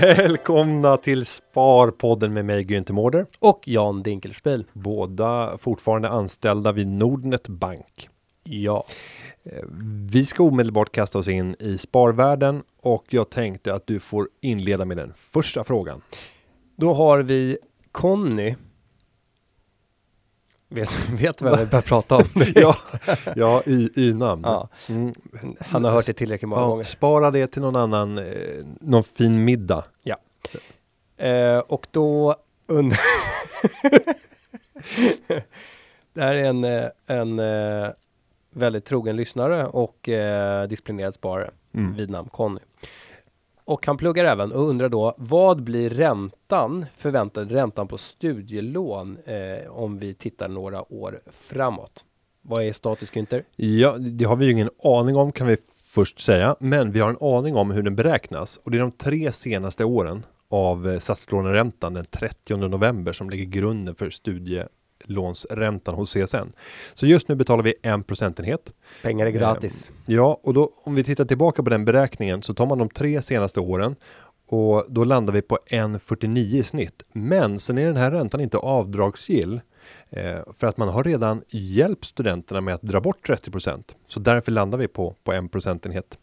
Välkomna till Sparpodden med mig Günther Mårder. Och Jan Dinkelspiel. Båda fortfarande anställda vid Nordnet Bank. Ja. Vi ska omedelbart kasta oss in i sparvärlden och jag tänkte att du får inleda med den första frågan. Då har vi Conny. Vet, vet vem vi börjar prata om? ja, ja y, y-namn. Ja. Mm. Han har hört det tillräckligt många Ja, gånger. spara det till någon annan, eh, någon fin middag. Eh, och då undrar... det här är en, eh, en eh, väldigt trogen lyssnare och eh, disciplinerad sparare Mm. vid namn Conny. Och han pluggar även och undrar då vad blir räntan, förväntad räntan på studielån eh, om vi tittar några år framåt? Vad är status Günther? Ja, det har vi ju ingen aning om kan vi först säga, men vi har en aning om hur den beräknas och det är de tre senaste åren av eh, statslåneräntan den 30 november som lägger grunden för studie studielånsräntan hos CSN. Så just nu betalar vi en procentenhet. Pengar är gratis. Ja, och då om vi tittar tillbaka på den beräkningen så tar man de tre senaste åren och då landar vi på 1,49 i snitt. Men sen är den här räntan inte avdragsgill eh, för att man har redan hjälpt studenterna med att dra bort 30% Så därför landar vi på, på en procentenhet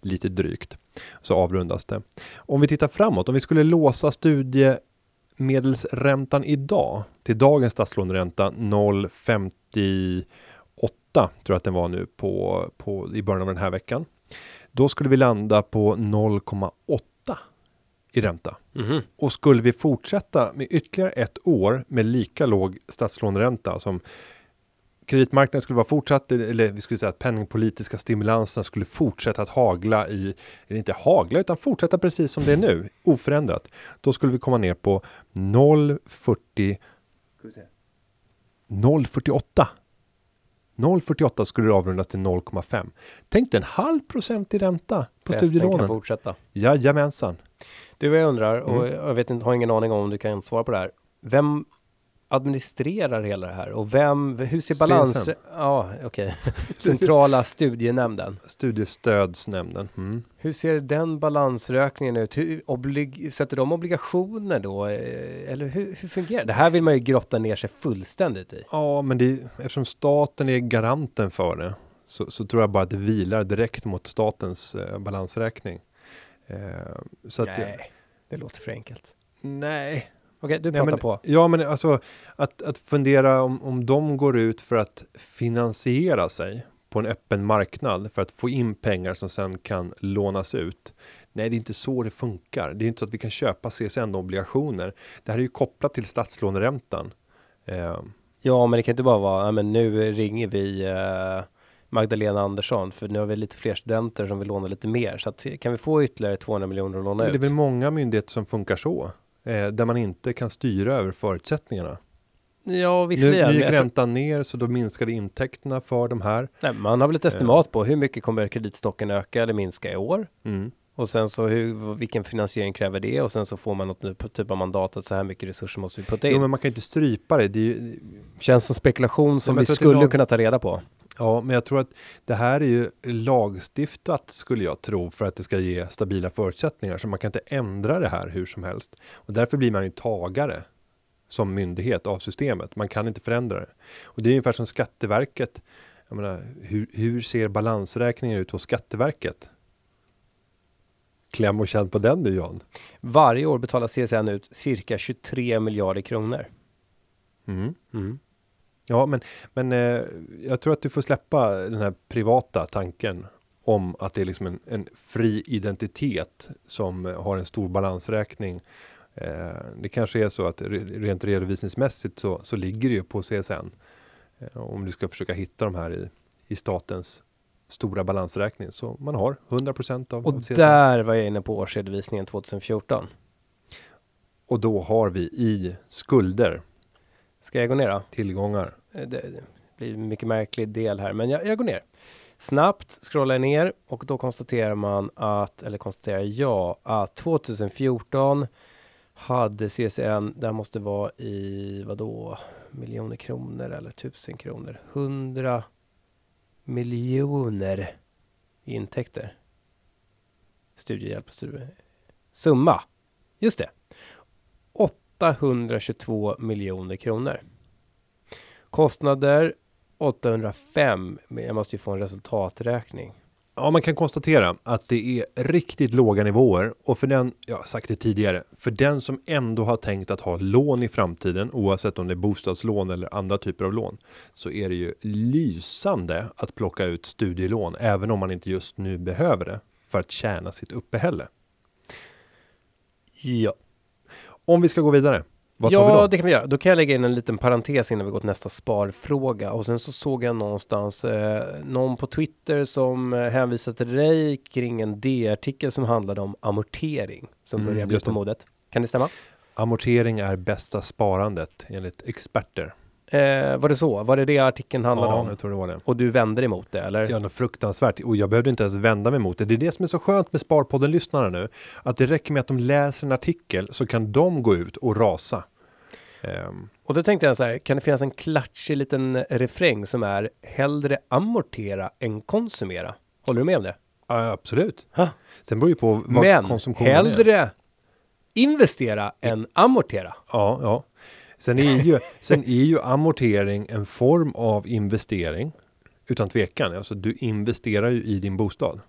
lite drygt. Så avrundas det. Om vi tittar framåt, om vi skulle låsa studiemedelsräntan idag till dagens statslåneränta 0,58 tror jag att den var nu på, på i början av den här veckan. Då skulle vi landa på 0,8 i ränta. Mhm. Och skulle vi fortsätta med ytterligare ett år med lika låg statslåneränta som kreditmarknaden skulle vara fortsatt, eller vi skulle säga att penningpolitiska stimulanserna skulle fortsätta att hagla i, eller inte hagla utan fortsätta precis som det är nu, oförändrat. Då skulle vi komma ner på 0,40 0,48 0,48 skulle det avrundas till 0,5. Tänk dig en halv procent i ränta på Resten kan studielånen. fortsätta. Jajamensan. Du, jag undrar, och Mm. jag vet inte, har ingen aning om du kan svara på det här. Vem administrerar hela det här och vem, hur ser balans... CSN. Ja, okej. Centrala studienämnden. Studiestödsnämnden. Mm. Hur ser den balansräkningen ut? Hur oblig, sätter de obligationer då? Eh, Eller hur, hur fungerar det? Det här vill man ju grotta ner sig fullständigt i. Ja, men det, eftersom staten är garanten för det så, så tror jag bara att det vilar direkt mot statens eh, balansräkning. Eh, så att, Nej, det låter för enkelt. nej. Okej, du Nej, pratar men, på. Ja, men alltså att, att fundera om, om de går ut för att finansiera sig på en öppen marknad för att få in pengar som sen kan lånas ut. Nej, det är inte så det funkar. Det är inte så att vi kan köpa CSN-obligationer. Det här är ju kopplat till statslåneräntan. Eh, Ja, men det kan inte bara vara, men nu ringer vi eh, Magdalena Andersson, för nu har vi lite fler studenter som vill låna lite mer. Så att, kan vi få ytterligare 200 miljoner att låna Men det är ut? väl många myndigheter som funkar så. Eh, där man inte kan styra över förutsättningarna. Ja, Nu, visserligen. nu men gick räntan ner så då minskade intäkterna för de här. Nej, man har väl ett estimat på hur mycket kommer kreditstocken öka eller minska i år? Mm. Och sen så hur, vilken finansiering kräver det? Och sen så får man något nu på typ av mandat att så här mycket resurser måste vi putta in. Jo, men man kan inte strypa det. det ju, Känns som spekulation som vi skulle lag- kunna ta reda på. Ja, men jag tror att det här är ju lagstiftat skulle jag tro för att det ska ge stabila förutsättningar. Så man kan inte ändra det här hur som helst. Och därför blir man ju tagare som myndighet av systemet. Man kan inte förändra det. Och det är ungefär som Skatteverket. Jag menar, hur, hur ser balansräkningen ut hos Skatteverket? Kläm och känn på den du Jan. Varje år betalar CSN ut cirka 23 miljarder kronor. Mm. Mm. Ja, men, men eh, jag tror att du får släppa den här privata tanken om att det är liksom en, en fri identitet som eh, har en stor balansräkning. Eh, det kanske är så att re- rent redovisningsmässigt så, så ligger det ju på CSN. Eh, om du ska försöka hitta de här i, i statens stora balansräkning. Så man har 100 procent av, av Och CSN. där var jag inne på årsredovisningen 2014. Och då har vi i skulder, Ska jag gå ner då? tillgångar. Eh, Det, det blir en mycket märklig del här, men jag, jag går ner. Snabbt scrollar jag ner och då konstaterar man att, eller konstaterar jag, att 2014 hade CSN, det här måste vara i vad då miljoner kronor eller tusen kronor, 100 miljoner i intäkter. Studiehjälp, studie. Summa Just det. 822 miljoner kronor. Kostnader 805. Men jag måste ju få en resultaträkning. Ja, man kan konstatera att det är riktigt låga nivåer och för den, jag har sagt det tidigare, för den som ändå har tänkt att ha lån i framtiden, oavsett om det är bostadslån eller andra typer av lån, så är det ju lysande att plocka ut studielån, även om man inte just nu behöver det för att tjäna sitt uppehälle. Ja, Om vi ska gå vidare. Vad tar vi ja då? det kan vi göra. Då kan jag lägga in en liten parentes innan vi går till nästa sparfråga. Och sen så såg jag någonstans eh, någon på Twitter som eh, hänvisade till dig kring en D-artikel som handlade om amortering som Mm, börjar bli just på det. modet. Kan det stämma? Amortering är bästa sparandet enligt experter. Eh, var det så? Var det det artikeln handlade Ja, om? jag tror det var det. Och du vänder emot det eller? Ja, något fruktansvärt. Och jag behövde inte ens vända mig mot det. Det är det som är så skönt med Sparpodden-lyssnarna nu. Att det räcker med att de läser en artikel så kan de gå ut och rasa. Ehm, Och då tänkte jag så här, kan det finnas en klatschig liten refräng som är hellre amortera än konsumera? Håller du med om det? ja, absolut. Ha. Sen beror ju på vad Men konsumtionen är. hellre investera än amortera. Ja, ja. Sen är, ju, sen är ju amortering en form av investering. Utan tvekan. Alltså du investerar ju i din bostad.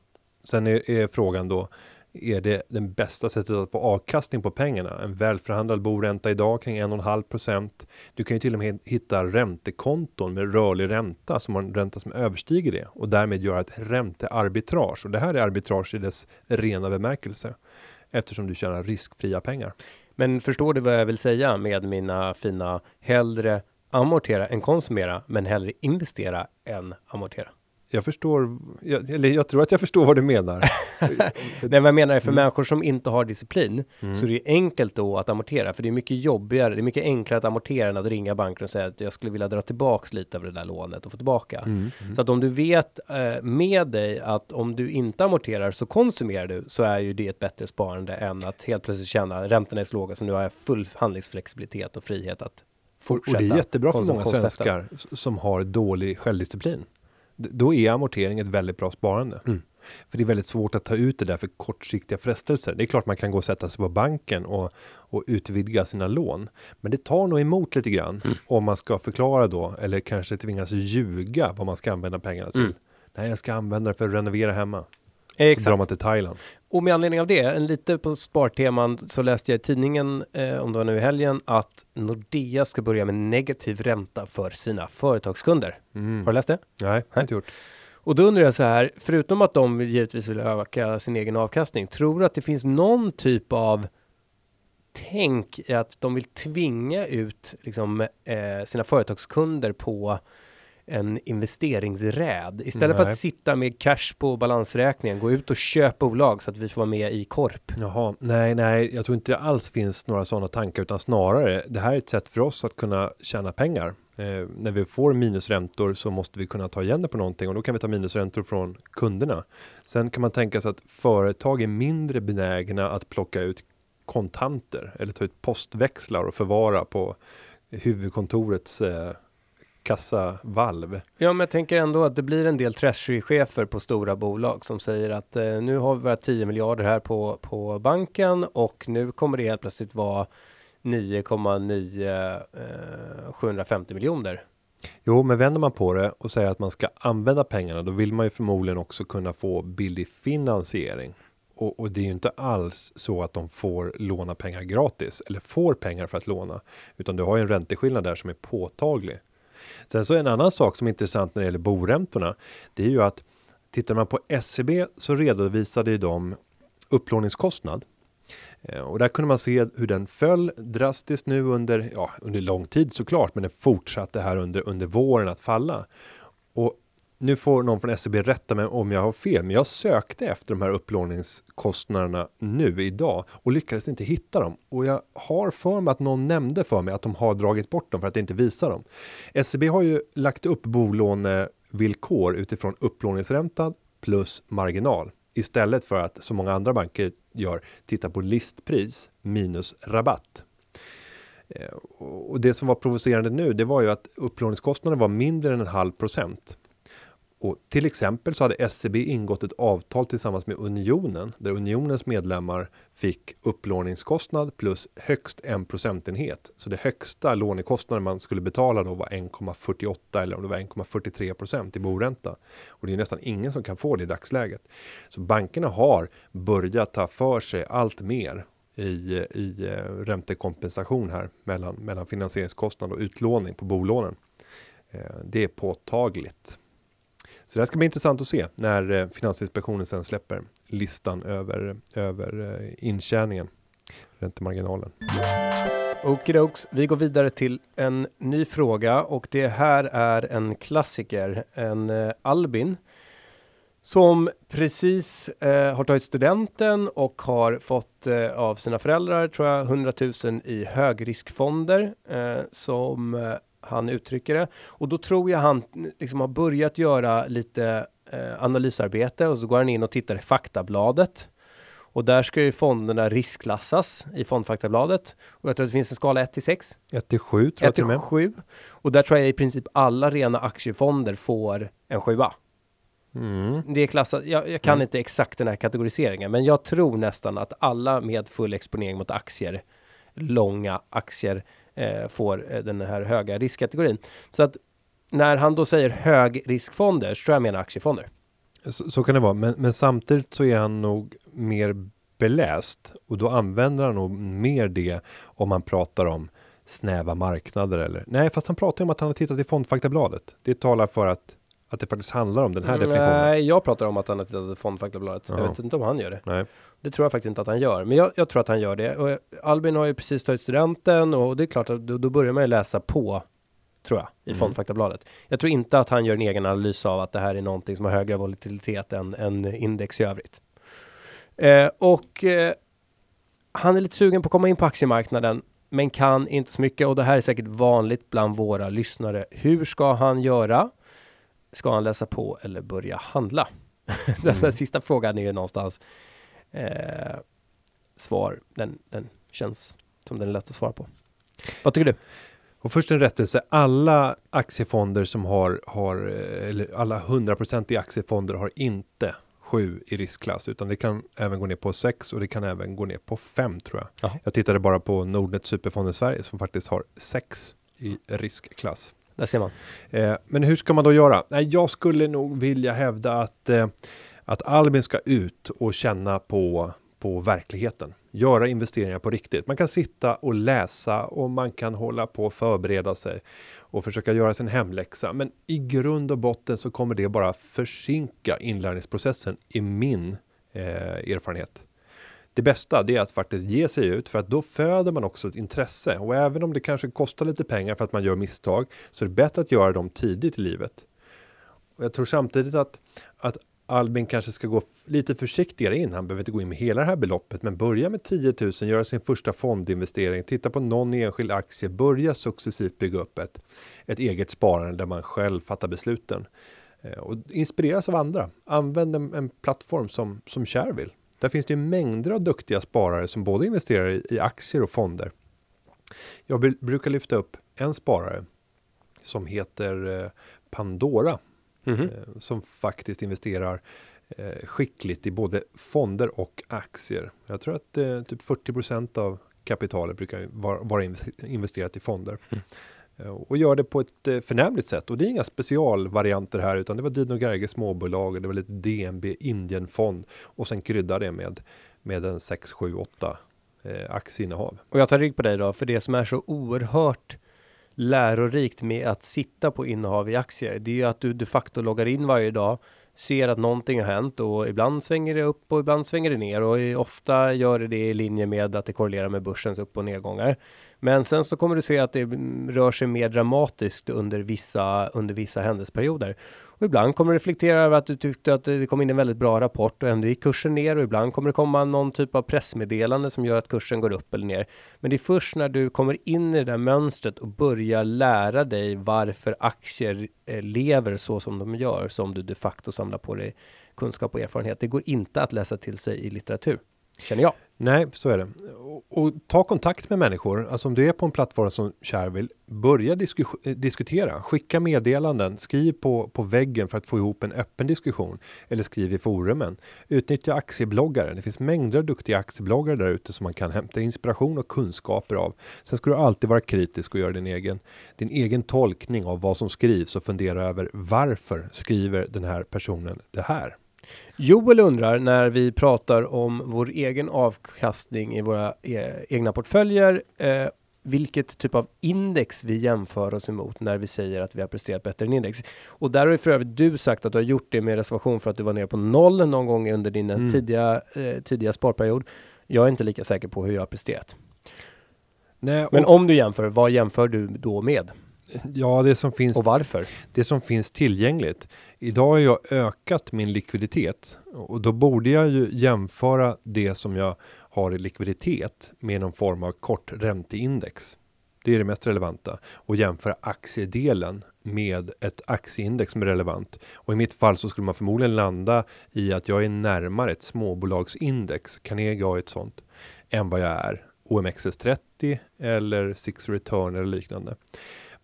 Sen är, är frågan då. Är det den bästa sättet att få avkastning på pengarna? En välförhandlad boränta idag kring 1,5 procent. Du kan ju till och med hitta räntekonton med rörlig ränta som har en ränta som överstiger det och därmed göra ett räntearbitrage. Och det här är arbitrage i dess rena bemärkelse eftersom du tjänar riskfria pengar. Men förstår du vad jag vill säga med mina fina hellre amortera än konsumera, men hellre investera än amortera? Jag förstår, jag, eller jag tror att jag förstår vad du menar. Nej, vad jag menar är för Mm. människor som inte har disciplin så är det enkelt då att amortera, för det är mycket jobbigare. Det är mycket enklare att amortera än att ringa banken och säga att jag skulle vilja dra tillbaks lite av det där lånet och få tillbaka. Mm. Så att om du vet eh, med dig att om du inte amorterar så konsumerar du så är ju det ett bättre sparande än att helt plötsligt känna räntorna är så låga så nu har jag full handlingsflexibilitet och frihet att fortsätta. och det är jättebra för många svenskar som har dålig självdisciplin. Då är amortering ett väldigt bra sparande. Mm. För det är väldigt svårt att ta ut det där för kortsiktiga frestelser. Det är klart man kan gå och sätta sig på banken och, och utvidga sina lån. Men det tar nog emot lite grann Mm. om man ska förklara då eller kanske tvingas ljuga vad man ska använda pengarna till. Mm. Nej, jag ska använda det för att renovera hemma. Så Exakt. drar man till Thailand. Och med anledning av det, en lite på sparteman, så läste jag i tidningen, eh, om det var nu i helgen, att Nordea ska börja med negativ ränta för sina företagskunder. Mm. Har du läst det? Nej, jag inte gjort. Och då undrar jag så här, förutom att de givetvis vill öka sin egen avkastning, tror du att det finns någon typ av tänk i att de vill tvinga ut liksom, eh, sina företagskunder på en investeringsräd. Istället för Nej. att sitta med cash på balansräkningen, gå ut och köpa bolag så att vi får vara med i korp. Jaha, nej, nej, jag tror inte det alls finns några sådana tankar utan snarare det här är ett sätt för oss att kunna tjäna pengar. Eh, när vi får minusräntor så måste vi kunna ta igen det på någonting och då kan vi ta minusräntor från kunderna. Sen kan man tänka sig att företag är mindre benägna att plocka ut kontanter eller ta ut postväxlar och förvara på huvudkontorets eh, kassavalv. Ja, men jag tänker ändå att det blir en del treasury-chefer på stora bolag som säger att eh, nu har vi våra 10 miljarder här på, på banken och nu kommer det helt plötsligt vara 9,9 eh, 750 miljoner. Jo, men vänder man på det och säger att man ska använda pengarna, då vill man ju förmodligen också kunna få billig finansiering. Och, och det är ju inte alls så att de får låna pengar gratis eller får pengar för att låna, utan du har ju en ränteskillnad där som är påtaglig. Sen så en annan sak som är intressant när det gäller boräntorna, det är ju att tittar man på SCB så redovisade ju de upplåningskostnad. Eh, och där kunde man se hur den föll drastiskt nu under, ja, under lång tid såklart, men den fortsatte här under, under våren att falla. Nu får någon från SEB rätta mig om jag har fel, men jag sökte efter de här upplåningskostnaderna nu idag och lyckades inte hitta dem. Och jag har för mig att någon nämnde för mig att de har dragit bort dem för att inte visa dem. SEB har ju lagt upp bolånevillkor utifrån upplåningsränta plus marginal istället för att som många andra banker gör titta på listpris minus rabatt. Eh, och det som var provocerande nu, det var ju att upplåningskostnaden var mindre än en halv procent. Och till exempel så hade SEB ingått ett avtal tillsammans med Unionen där Unionens medlemmar fick upplåningskostnad plus högst en procentenhet. Så det högsta lånekostnaden man skulle betala då var 1,48 eller om det var 1,43 procent i boränta. Och det är nästan ingen som kan få det i dagsläget. Så bankerna har börjat ta för sig allt mer i, i eh, räntekompensation här mellan, mellan finansieringskostnad och utlåning på bolånen. Eh, det är påtagligt. Så det här ska bli intressant att se när eh, Finansinspektionen sen släpper listan över, över eh, intjäningen, räntemarginalen. Okidoks, vi går vidare till en ny fråga och det här är en klassiker, en eh, Albin som precis eh, har tagit studenten och har fått eh, av sina föräldrar, tror jag, 100 000 i högriskfonder eh, som eh, han uttrycker det. Och då tror jag han liksom har börjat göra lite eh, analysarbete och så går han in och tittar i faktabladet. Och där ska ju fonderna riskklassas i fondfaktabladet. Och jag tror att det finns en skala 1 till 6. 1 till 7 tror 1 till jag 7. Och där tror jag i princip alla rena aktiefonder får en sjua. Mm. Det är klassat, jag, jag kan mm. inte exakt den här kategoriseringen, men jag tror nästan att alla med full exponering mot aktier, långa aktier, eh, får eh, den här höga riskkategorin. Så att när han då säger högriskfonder så tror jag menar aktiefonder. Så, så, kan det vara, men, men samtidigt så är han nog mer beläst och då använder han nog mer det om man pratar om snäva marknader eller nej, fast han pratar om att han har tittat i Fondfaktabladet. Det talar för att att det faktiskt handlar om den här definitionen? Nej, jag pratar om att han har tittat på Fondfaktabladet. Ja. Jag vet inte om han gör det. Nej. Det tror jag faktiskt inte att han gör, men jag, jag, tror att han gör det. Och Albin har ju precis tagit studenten och det är klart att då, då börjar man ju läsa på, tror jag, i mm. Fondfaktabladet. Jag tror inte att han gör en egen analys av att det här är någonting som har högre volatilitet än, än index i övrigt. Eh, och eh, han är lite sugen på att komma in på aktiemarknaden, men kan inte så mycket och det här är säkert vanligt bland våra lyssnare. Hur ska han göra? Ska han läsa på eller börja handla? den mm. sista frågan är ju någonstans eh, svar. Den, den känns som den är lätt att svara på. Vad tycker du? Och först en rättelse. Alla aktiefonder som har, har eller alla 100% i aktiefonder har inte 7 i riskklass, utan det kan även gå ner på 6 och det kan även gå ner på 5 tror jag. Aha. Jag tittade bara på Nordnet Superfonder Sverige som faktiskt har 6 i riskklass. Där ser man. Eh, men hur ska man då göra? Nej, jag skulle nog vilja hävda att, eh, att Albin ska ut och känna på, på verkligheten. Göra investeringar på riktigt. Man kan sitta och läsa och man kan hålla på och förbereda sig och försöka göra sin hemläxa. Men i grund och botten så kommer det bara försinka inlärningsprocessen i min eh, erfarenhet det bästa det är att faktiskt ge sig ut för att då föder man också ett intresse och även om det kanske kostar lite pengar för att man gör misstag så är det bättre att göra dem tidigt i livet. Och jag tror samtidigt att, att Albin kanske ska gå lite försiktigare in. Han behöver inte gå in med hela det här beloppet, men börja med 10 000, göra sin första fondinvestering, titta på någon enskild aktie, börja successivt bygga upp ett, ett eget sparande där man själv fattar besluten eh, och inspireras av andra. Använd en, en plattform som, som Shareville där finns det ju mängder av duktiga sparare som både investerar i, i aktier och fonder. Jag brukar lyfta upp en sparare som heter eh, Pandora mm -hmm. som faktiskt investerar eh, skickligt i både fonder och aktier. Jag tror att typ 40% av kapitalet brukar vara, investerat i fonder. Mm. Eh, och gör det på ett eh, förnämligt sätt. Och det är inga specialvarianter här, utan det var Dino Gerge småbolag, och det var lite DNB Indienfond och sen krydda det med, med en 6, 7, 8 eh, aktieinnehav. Och jag tar rygg på dig då, för det som är så oerhört lärorikt med att sitta på innehav i aktier, det är ju att du de facto loggar in varje dag, ser att någonting har hänt och ibland svänger det upp och ibland svänger det ner och ofta gör det det i linje med att det korrelerar med börsens upp och nedgångar. Men sen så kommer du se att det rör sig mer dramatiskt under vissa, under vissa händelseperioder. Och ibland kommer du reflektera över att du tyckte att det kom in en väldigt bra rapport och ändå gick kursen ner och ibland kommer det komma någon typ av pressmeddelande som gör att kursen går upp eller ner. Men det är först när du kommer in i det där mönstret och börjar lära dig varför aktier eh, lever så som de gör som du de facto samlar på dig kunskap och erfarenhet. Det går inte att läsa till sig i litteratur, känner jag. Nej, så är det. Och, ta kontakt med människor. Alltså om du är på en plattform som Shareville, börja disku eh, diskutera. Skicka meddelanden, skriv på, på väggen för att få ihop en öppen diskussion. Eller skriv i forumen. Utnyttja aktiebloggare. Det finns mängder av duktiga aktiebloggare där ute som man kan hämta inspiration och kunskaper av. Sen ska du alltid vara kritisk och göra din egen, din egen tolkning av vad som skrivs och fundera över varför skriver den här personen det här? Joel undrar när vi pratar om vår egen avkastning i våra e egna portföljer, eh, vilket typ av index vi jämför oss emot när vi säger att vi har presterat bättre än index. Och där har ju för övrigt du sagt att du har gjort det med reservation för att du var nere på noll någon gång under din mm. tidiga, eh, tidiga sparperiod. Jag är inte lika säker på hur jag har presterat. Nej, Men om du jämför, vad jämför du då med? Ja, det som finns. Och varför? Det som finns tillgängligt. Idag har jag ökat min likviditet och då borde jag ju jämföra det som jag har i likviditet med någon form av kort ränteindex. Det är det mest relevanta och jämföra aktiedelen med ett aktieindex som är relevant. Och i mitt fall så skulle man förmodligen landa i att jag är närmare ett småbolagsindex. Carnegie har ett sånt än vad jag är. OMXS30 eller Six Return eller liknande.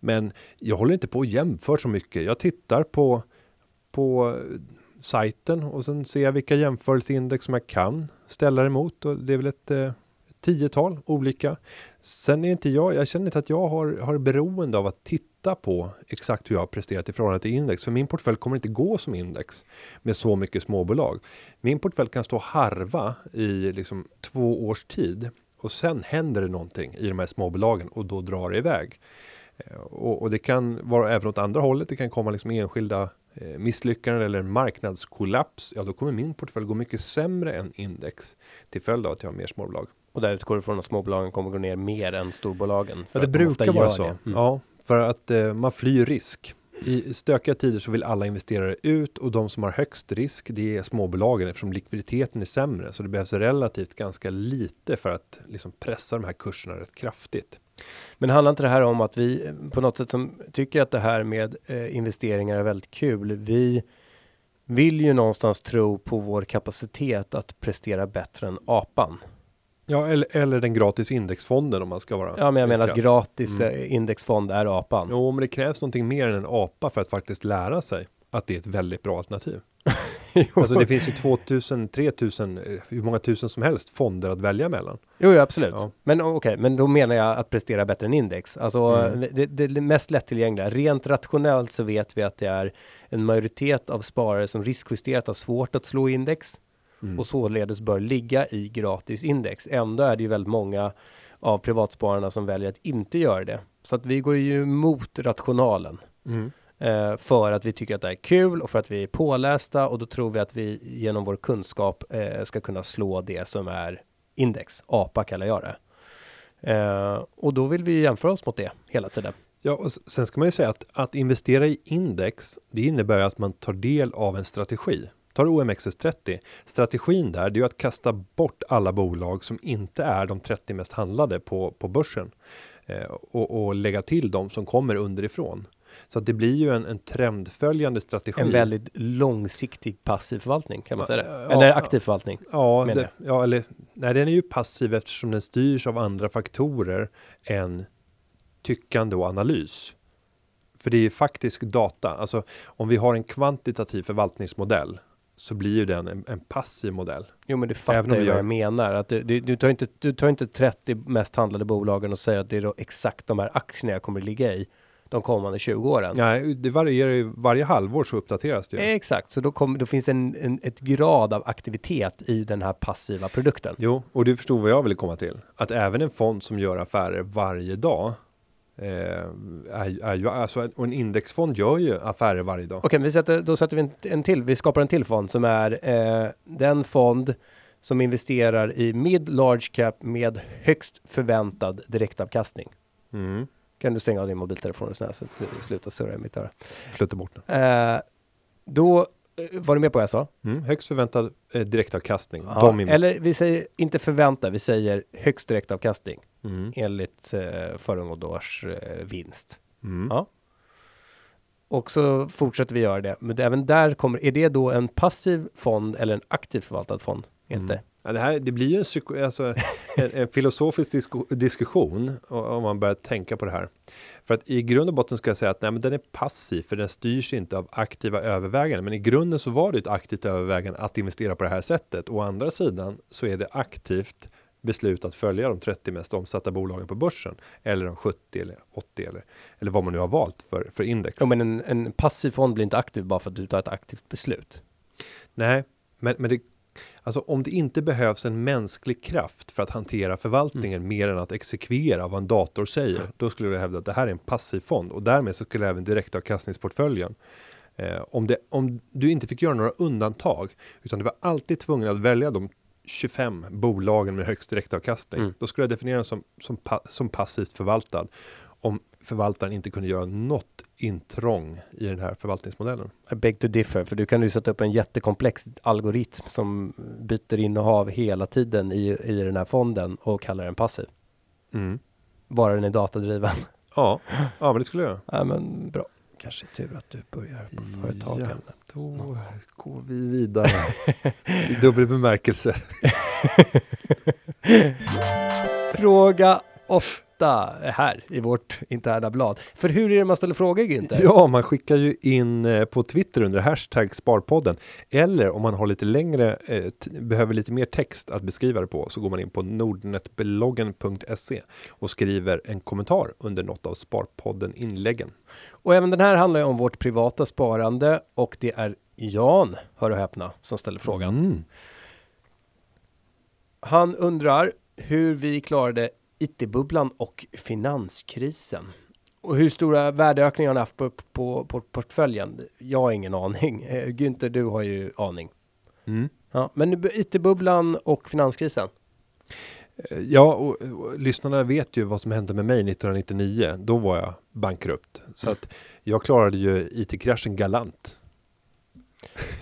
Men jag håller inte på att jämföra så mycket. Jag tittar på, på sajten och sen ser jag vilka jämförelseindex som jag kan ställa emot och det är väl ett eh, tiotal olika. Sen är inte jag, jag känner inte att jag har, har beroende av att titta på exakt hur jag har presterat i förhållande till index. För min portfölj kommer inte gå som index med så mycket småbolag. Min portfölj kan stå harva i liksom två års tid och sen händer det någonting i de här småbolagen och då drar det iväg. Eh, och, och, det kan vara även åt andra hållet. Det kan komma liksom enskilda eh, misslyckanden eller en marknadskollaps. Ja, då kommer min portfölj gå mycket sämre än index till följd av att jag har mer småbolag. Och där utgår du från att småbolagen kommer gå ner mer än storbolagen? Ja, det brukar vara så. Mm. Ja, för att eh, man flyr risk. I stökiga tider så vill alla investerare ut och de som har högst risk det är småbolagen eftersom likviditeten är sämre. Så det behövs relativt ganska lite för att liksom pressa de här kurserna rätt kraftigt. Men handlar inte det här om att vi eh, på något sätt som tycker att det här med eh, investeringar är väldigt kul. Vi vill ju någonstans tro på vår kapacitet att prestera bättre än apan. Ja, eller, eller den gratis indexfonden om man ska vara. Ja, men jag menar att gratis mm. Eh, indexfond är apan. Jo, men det krävs någonting mer än en apa för att faktiskt lära sig att det är ett väldigt bra alternativ. alltså det finns ju 2000, 3000, eh, hur många tusen som helst fonder att välja mellan. Jo, jo absolut. Ja. Men okej, okay, men då menar jag att prestera bättre än index. Alltså mm. det, det, mest lättillgängliga. Rent rationellt så vet vi att det är en majoritet av sparare som riskjusterat har svårt att slå index mm. och således bör ligga i gratis index. Ändå är det ju väldigt många av privatspararna som väljer att inte göra det. Så att vi går ju mot rationalen. Mm. Eh, för att vi tycker att det är kul och för att vi är pålästa och då tror vi att vi genom vår kunskap eh, ska kunna slå det som är index. APA kallar jag det. Eh, och då vill vi jämföra oss mot det hela tiden. Ja, och sen ska man ju säga att att investera i index, det innebär att man tar del av en strategi. Tar OMXS30. Strategin där, det är ju att kasta bort alla bolag som inte är de 30 mest handlade på, på börsen eh, och, och lägga till de som kommer underifrån. Så att det blir ju en, en trendföljande strategi. En väldigt långsiktig passiv förvaltning kan man säga det? Eller aktiv förvaltning? Ja, det, ja, eller nej, den är ju passiv eftersom den styrs av andra faktorer än tyckande och analys. För det är ju faktisk data. Alltså om vi har en kvantitativ förvaltningsmodell så blir ju den en, en passiv modell. Jo, men du fattar ju vad jag menar. Att du, du, du, tar inte, du tar inte 30 mest handlade bolagen och säger att det är exakt de här aktierna jag kommer ligga i de kommande 20 åren. Nej, det varierar ju varje halvår så uppdateras det. Exakt, så då, kom, då finns det en, en, ett grad av aktivitet i den här passiva produkten. Jo, och du förstod vad jag ville komma till. Att även en fond som gör affärer varje dag eh, är, är ju, alltså, och en indexfond gör ju affärer varje dag. Okej, vi sätter, då sätter vi en, en, till. Vi skapar en till fond som är eh, den fond som investerar i mid large cap med högst förväntad direktavkastning. Mm. Kan du stänga av din mobiltelefon och så sluta surra i mitt öra. Flytta bort den. Eh, då var du med på vad jag sa? Mm, högst förväntad eh, direktavkastning. Ja, eller vi säger inte förvänta, vi säger högst direktavkastning mm. enligt eh, föregående års eh, vinst. Mm. Ja. Och så fortsätter vi göra det. Men även där kommer, är det då en passiv fond eller en aktiv förvaltad fond? Inte? Mm. Ja, det, här, det blir ju en, psyko, alltså, en, en filosofisk disku, diskussion om man börjar tänka på det här. För att i grund och botten ska jag säga att nej, men den är passiv för den styrs inte av aktiva överväganden. Men i grunden så var det ett aktivt övervägande att investera på det här sättet. Å andra sidan så är det aktivt beslut att följa de 30 mest omsatta bolagen på börsen eller de 70 eller 80 eller, eller vad man nu har valt för, för index. Ja, men en, en passiv fond blir inte aktiv bara för att du tar ett aktivt beslut. Nej, men, men det Alltså om det inte behövs en mänsklig kraft för att hantera förvaltningen mm. mer än att exekvera vad en dator säger, mm. då skulle jag hävda att det här är en passiv fond och därmed så skulle även direktavkastningsportföljen eh, om, det, om du inte fick göra några undantag utan du var alltid tvungen att välja de 25 bolagen med högst direktavkastning. Mm. Då skulle jag definiera den som, som, pa, som passivt förvaltad om förvaltaren inte kunde göra något intrång i den här förvaltningsmodellen. I beg to differ, för du kan ju sätta upp en jättekomplex algoritm som byter innehav hela tiden i, i den här fonden och kallar den passiv. Mm. Bara den är datadriven. Ja, ja men det skulle jag. Ja, men bra. Kanske tur att du börjar på företagen. Ja, då går vi vidare i dubbel bemärkelse. Fråga 8 här i vårt interna blad. För hur är det man ställer frågor Günther? Ja, man skickar ju in eh, på Twitter under hashtag Sparpodden. Eller om man har lite längre, eh, behöver lite mer text att beskriva det på, så går man in på nordnetbloggen.se och skriver en kommentar under något av Sparpodden inläggen. Och även den här handlar ju om vårt privata sparande och det är Jan, hör och häpna, som ställer frågan. Mm. Han undrar hur vi klarade IT-bubblan och finanskrisen. Och hur stora värdeökningar har ni haft på, på, på portföljen? Jag har ingen aning. Eh, Günther, du har ju aning. Mm. Ja, men IT-bubblan och finanskrisen? Eh, ja, och, och, lyssnarna vet ju vad som hände med mig 1999. Då var jag bankrupt. Så mm. att jag klarade ju IT-kraschen galant.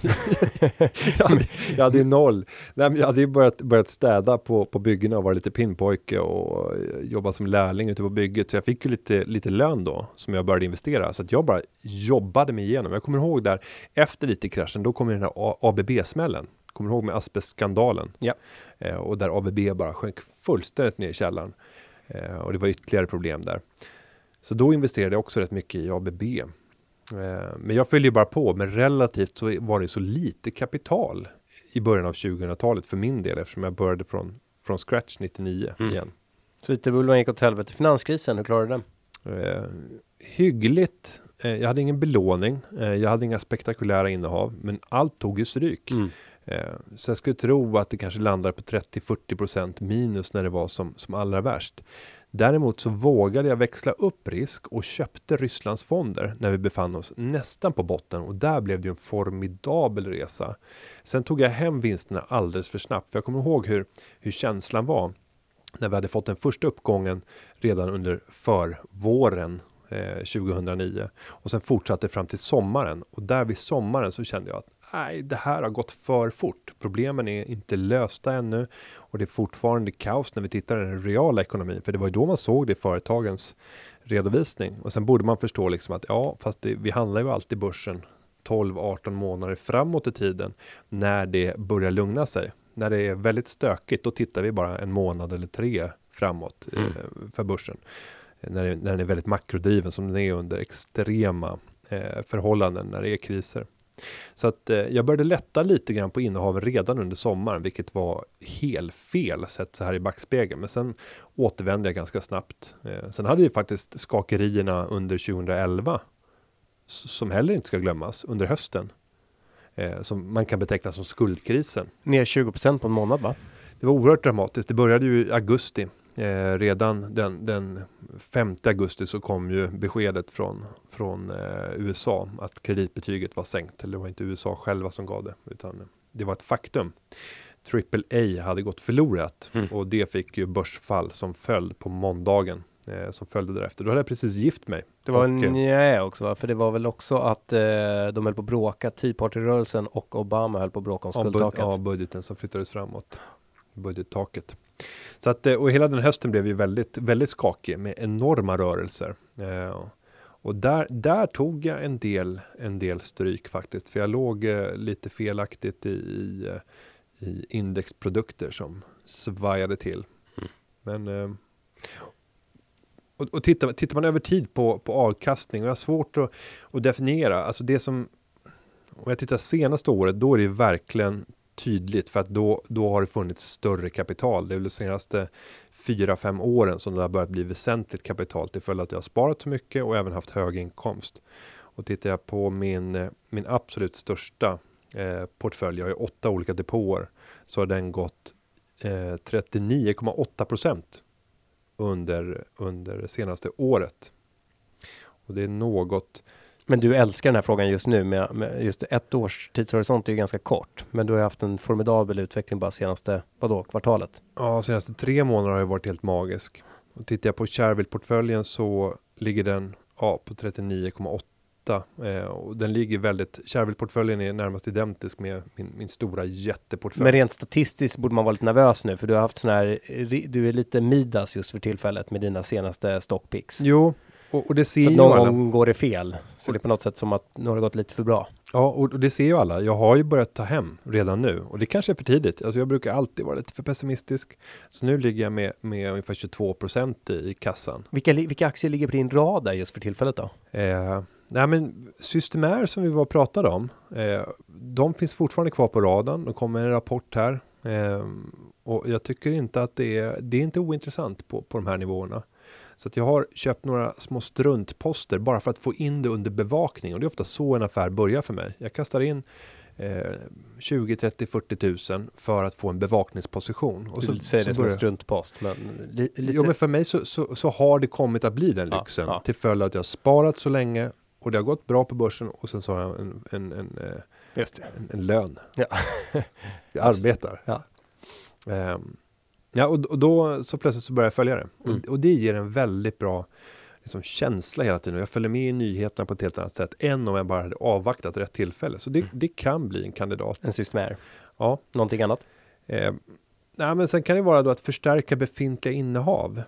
jag, hade, jag hade ju noll. Nej, jag hade ju börjat, börjat städa på, på byggena och varit lite pinnpojke och jobba som lärling ute på bygget. Så jag fick ju lite, lite lön då som jag började investera. Så att jag bara jobbade mig igenom. Jag kommer ihåg där efter IT-kraschen, då kom den här ABB-smällen. Kommer ihåg med asbestskandalen? Ja. Eh, och där ABB bara sjönk fullständigt ner i källaren. Eh, och det var ytterligare problem där. Så då investerade jag också rätt mycket i ABB. Eh, men jag följde bara på, men relativt så var det så lite kapital i början av 2000-talet för min del eftersom jag började från, från scratch 99 mm. igen. Så IT-bubblan gick åt helvete. Finanskrisen, hur klarade du den? Eh, hyggligt. Eh, jag hade ingen belåning. Eh, jag hade inga spektakulära innehav, men allt tog ju stryk. Mm. Eh, så jag skulle tro att det kanske landar på 30-40% minus när det var som, som allra värst. Däremot så vågade jag växla upp risk och köpte Rysslands fonder när vi befann oss nästan på botten och där blev det en formidabel resa. Sen tog jag hem vinsterna alldeles för snabbt för jag kommer ihåg hur, hur känslan var när vi hade fått den första uppgången redan under förvåren eh, 2009 och sen fortsatte fram till sommaren och där vid sommaren så kände jag att nej, det här har gått för fort. Problemen är inte lösta ännu och det är fortfarande kaos när vi tittar i den reala ekonomin, för det var ju då man såg det i företagens redovisning och sen borde man förstå liksom att ja, fast det, vi handlar ju alltid börsen 12-18 månader framåt i tiden när det börjar lugna sig. När det är väldigt stökigt, då tittar vi bara en månad eller tre framåt mm. eh, för börsen. När, det, när den är väldigt makrodriven som den är under extrema eh, förhållanden när det är kriser. Så att eh, jag började lätta lite grann på innehaven redan under sommaren, vilket var helt fel sett så här i backspegeln. Men sen återvände jag ganska snabbt. Eh, sen hade ju faktiskt skakerierna under 2011 som heller inte ska glömmas under hösten. Eh, som man kan beteckna som skuldkrisen. Ner 20% på en månad va? Det var oerhört dramatiskt. Det började ju i augusti Eh, redan den, den 5 augusti så kom ju beskedet från, från eh, USA att kreditbetyget var sänkt. Eller det var inte USA själva som gav det, utan det var ett faktum. AAA hade gått förlorat mm. och det fick ju börsfall som föll på måndagen eh, som följde därefter. Då hade jag precis gift mig. Det var en nej också, va? för det var väl också att eh, de höll på att bråka, Tea Party-rörelsen och Obama höll på att bråka om skuldtaket. Ja, budgeten som flyttades framåt, budgettaket. Så att, eh, och hela den hösten blev ju väldigt, väldigt skakig med enorma rörelser. Eh, och där, där tog jag en del, en del stryk faktiskt, för jag låg eh, lite felaktigt i, i, i indexprodukter som svajade till. Mm. Men och, och tittar, tittar man över tid på, på avkastning och jag har svårt att, att definiera, alltså det som om jag tittar senaste året, då är det verkligen tydligt för att då, då har det funnits större kapital. Det är väl de senaste fyra, fem åren som det har börjat bli väsentligt kapital till följd av att jag har sparat så mycket och även haft hög inkomst. Och tittar jag på min, min absolut största eh, portfölj, jag har ju åtta olika depåer, så har den gått eh, 39,8% under, under det senaste året. Och det är något men du älskar den här frågan just nu med, med just ett års tidshorisont är ju ganska kort. Men du har haft en formidabel utveckling bara senaste, vadå, kvartalet? Ja, senaste tre månader har ju varit helt magisk. Och tittar jag på Shareville-portföljen så ligger den ja, på 39,8 eh, och den ligger väldigt, Shareville-portföljen är närmast identisk med min, min stora jätteportfölj. Men rent statistiskt borde man vara lite nervös nu för du har haft sån här, du är lite Midas just för tillfället med dina senaste stockpicks. Jo, och, och det ser så ju någon alla. gång går det fel. Så det är på något sätt som att nu har det gått lite för bra. Ja, och, och det ser ju alla. Jag har ju börjat ta hem redan nu och det kanske är för tidigt. Alltså jag brukar alltid vara lite för pessimistisk. Så nu ligger jag med, med ungefär 22 procent i, i kassan. Vilka, vilka aktier ligger på din radar just för tillfället då? Eh, nej men Systemair som vi var och pratade om. Eh, de finns fortfarande kvar på radarn. De kommer en rapport här. Eh, och jag tycker inte att det är, det är inte ointressant på, på de här nivåerna. Så att jag har köpt några små struntposter bara för att få in det under bevakning och det är ofta så en affär börjar för mig. Jag kastar in eh, 20, 30, 40 tusen för att få en bevakningsposition. Och du så, säger så det som en struntpost. Men li, lite... Jo, men för mig så, så, så, har det kommit att bli den lyxen ja, ja. till följd av att jag har sparat så länge och det har gått bra på börsen och sen så har jag en, en, en, eh, en, en lön. Ja. jag arbetar. Ja. Um, Ja, och, och då så plötsligt så börjar jag följa det. Mm. Och, och, det ger en väldigt bra liksom, känsla hela tiden. Jag följer med i nyheterna på ett helt annat sätt än om jag bara hade avvaktat rätt tillfälle. Så det, mm. det kan bli en kandidat. En systemär. Ja. Någonting annat? Eh, nej, men sen kan det vara då att förstärka befintliga innehav.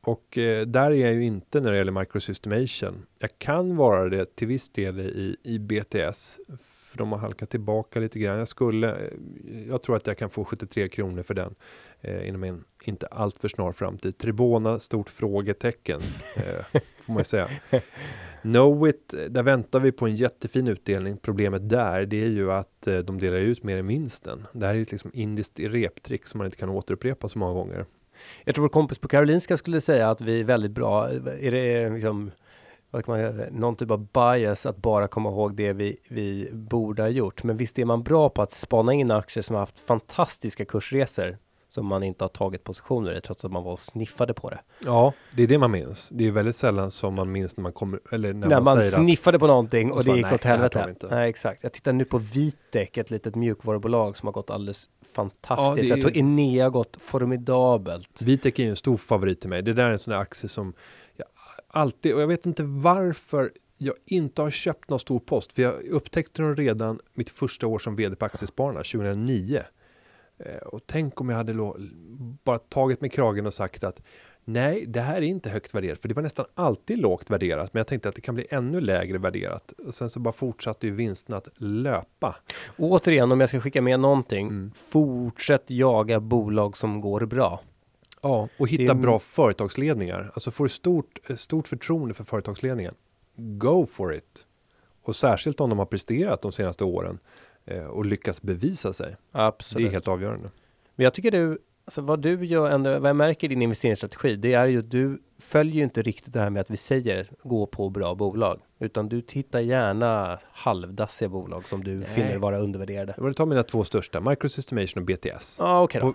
Och eh, där är jag ju inte när det gäller microsystemation. Jag kan vara det till viss del i, i BTS för de har halkat tillbaka lite grann. Jag skulle, jag tror att jag kan få 73 kronor för den eh, inom en inte alltför snar framtid. Tribona, stort frågetecken eh, får man säga. Knowit, där väntar vi på en jättefin utdelning. Problemet där, det är ju att eh, de delar ut mer än vinsten. Det här är ju liksom indiskt reptrick som man inte kan återupprepa så många gånger. Jag tror vår kompis på Karolinska skulle säga att vi är väldigt bra. Är det liksom vad kan man göra, någon typ av bias att bara komma ihåg det vi, vi borde ha gjort. Men visst är man bra på att spana in aktier som har haft fantastiska kursresor som man inte har tagit positioner i trots att man var och sniffade på det. Ja, det är det man minns. Det är väldigt sällan som man minns när man kommer eller när, när man, man sniffade att, på någonting och, och det gick nej, åt helvete. Nej, exakt. Jag tittar nu på Vitek, ett litet mjukvarubolag som har gått alldeles fantastiskt. Ja, jag tror Enea har gått formidabelt. Vitek är ju en stor favorit till mig. Det där är en sån där aktie som alltid, och jag vet inte varför jag inte har köpt någon stor post, för jag upptäckte den redan mitt första år som vd på Aktiespararna 2009. Eh, och tänk om jag hade bara tagit mig kragen och sagt att nej, det här är inte högt värderat, för det var nästan alltid lågt värderat, men jag tänkte att det kan bli ännu lägre värderat. Och sen så bara fortsatte ju vinsten att löpa. Och återigen, om jag ska skicka med någonting, mm. fortsätt jaga bolag som går bra. Ja, och hitta är... bra företagsledningar. Alltså får du stort, stort förtroende för företagsledningen. Go for it! Och särskilt om de har presterat de senaste åren eh, och lyckats bevisa sig. Absolut. Det är helt avgörande. Men jag tycker du, alltså vad du gör, ändå, vad jag märker i din investeringsstrategi, det är ju att du följer ju inte riktigt det här med att vi säger gå på bra bolag, utan du tittar gärna halvdassiga bolag som du Nej. finner vara undervärderade. Jag vill ta mina två största, Microsystemation och BTS. Ah, okay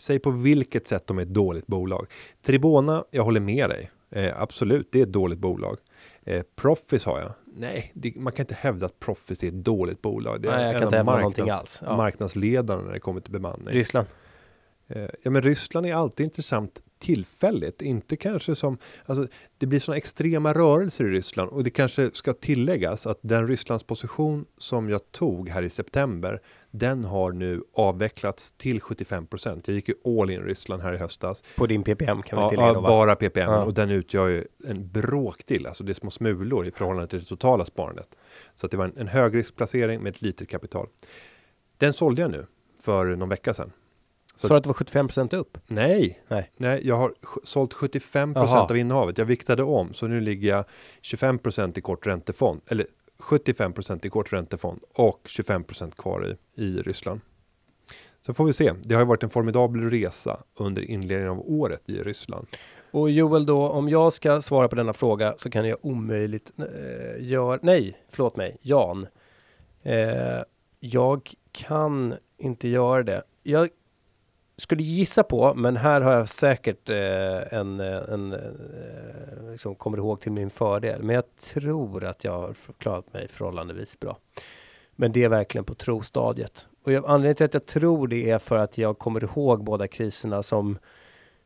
säg på vilket sätt de är ett dåligt bolag. Tribona, jag håller med dig. Eh, absolut, det är ett dåligt bolag. Eh, Proffice har jag. Nej, det, man kan inte hävda att Proffice är ett dåligt bolag. Det är Nej, jag kan inte hävda någonting alls. Ja. Marknadsledaren när det kommer till bemanning. Ryssland. Eh, ja, men Ryssland är alltid intressant tillfälligt, inte kanske som, alltså det blir sådana extrema rörelser i Ryssland och det kanske ska tilläggas att den Rysslands position som jag tog här i september, den har nu avvecklats till 75% Jag gick ju all in Ryssland här i höstas. På din PPM kan vi tillägga? Ja, bara PPM ja. och den utgör ju en bråkdel, alltså det är små smulor i förhållande till det totala sparandet. Så att det var en, en högriskplacering med ett litet kapital. Den sålde jag nu för någon vecka sedan. Så, så att det var 75% upp? Nej, nej, nej, jag har sålt 75% av innehavet. Jag viktade om, så nu ligger jag 25% i kort räntefond eller 75% i kort räntefond och 25% kvar i, i Ryssland. Så får vi se. Det har ju varit en formidabel resa under inledningen av året i Ryssland. Och Joel då, om jag ska svara på denna fråga så kan jag omöjligt eh, göra, nej, förlåt mig, Jan. Eh, jag kan inte göra det. Jag skulle gissa på, men här har jag säkert eh, en, eh, en eh, liksom kommer ihåg till min fördel. Men jag tror att jag har klarat mig förhållandevis bra. Men det är verkligen på trostadiet. Och jag, anledningen till att jag tror det är för att jag kommer ihåg båda kriserna som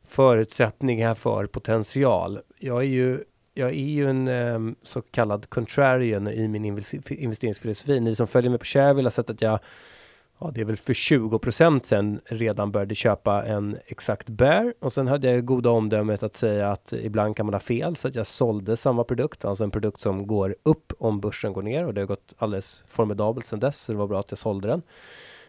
förutsättningar för potential. Jag är ju, jag är ju en um, så kallad contrarian i min investeringsfilosofi. Ni som följer mig på Shareville har sett att jag ja, det är väl för 20 procent sen redan började köpa en exakt bear och sen hade jag goda omdömet att säga att ibland kan man ha fel så att jag sålde samma produkt, alltså en produkt som går upp om börsen går ner och det har gått alldeles formidabelt sedan dess så det var bra att jag sålde den.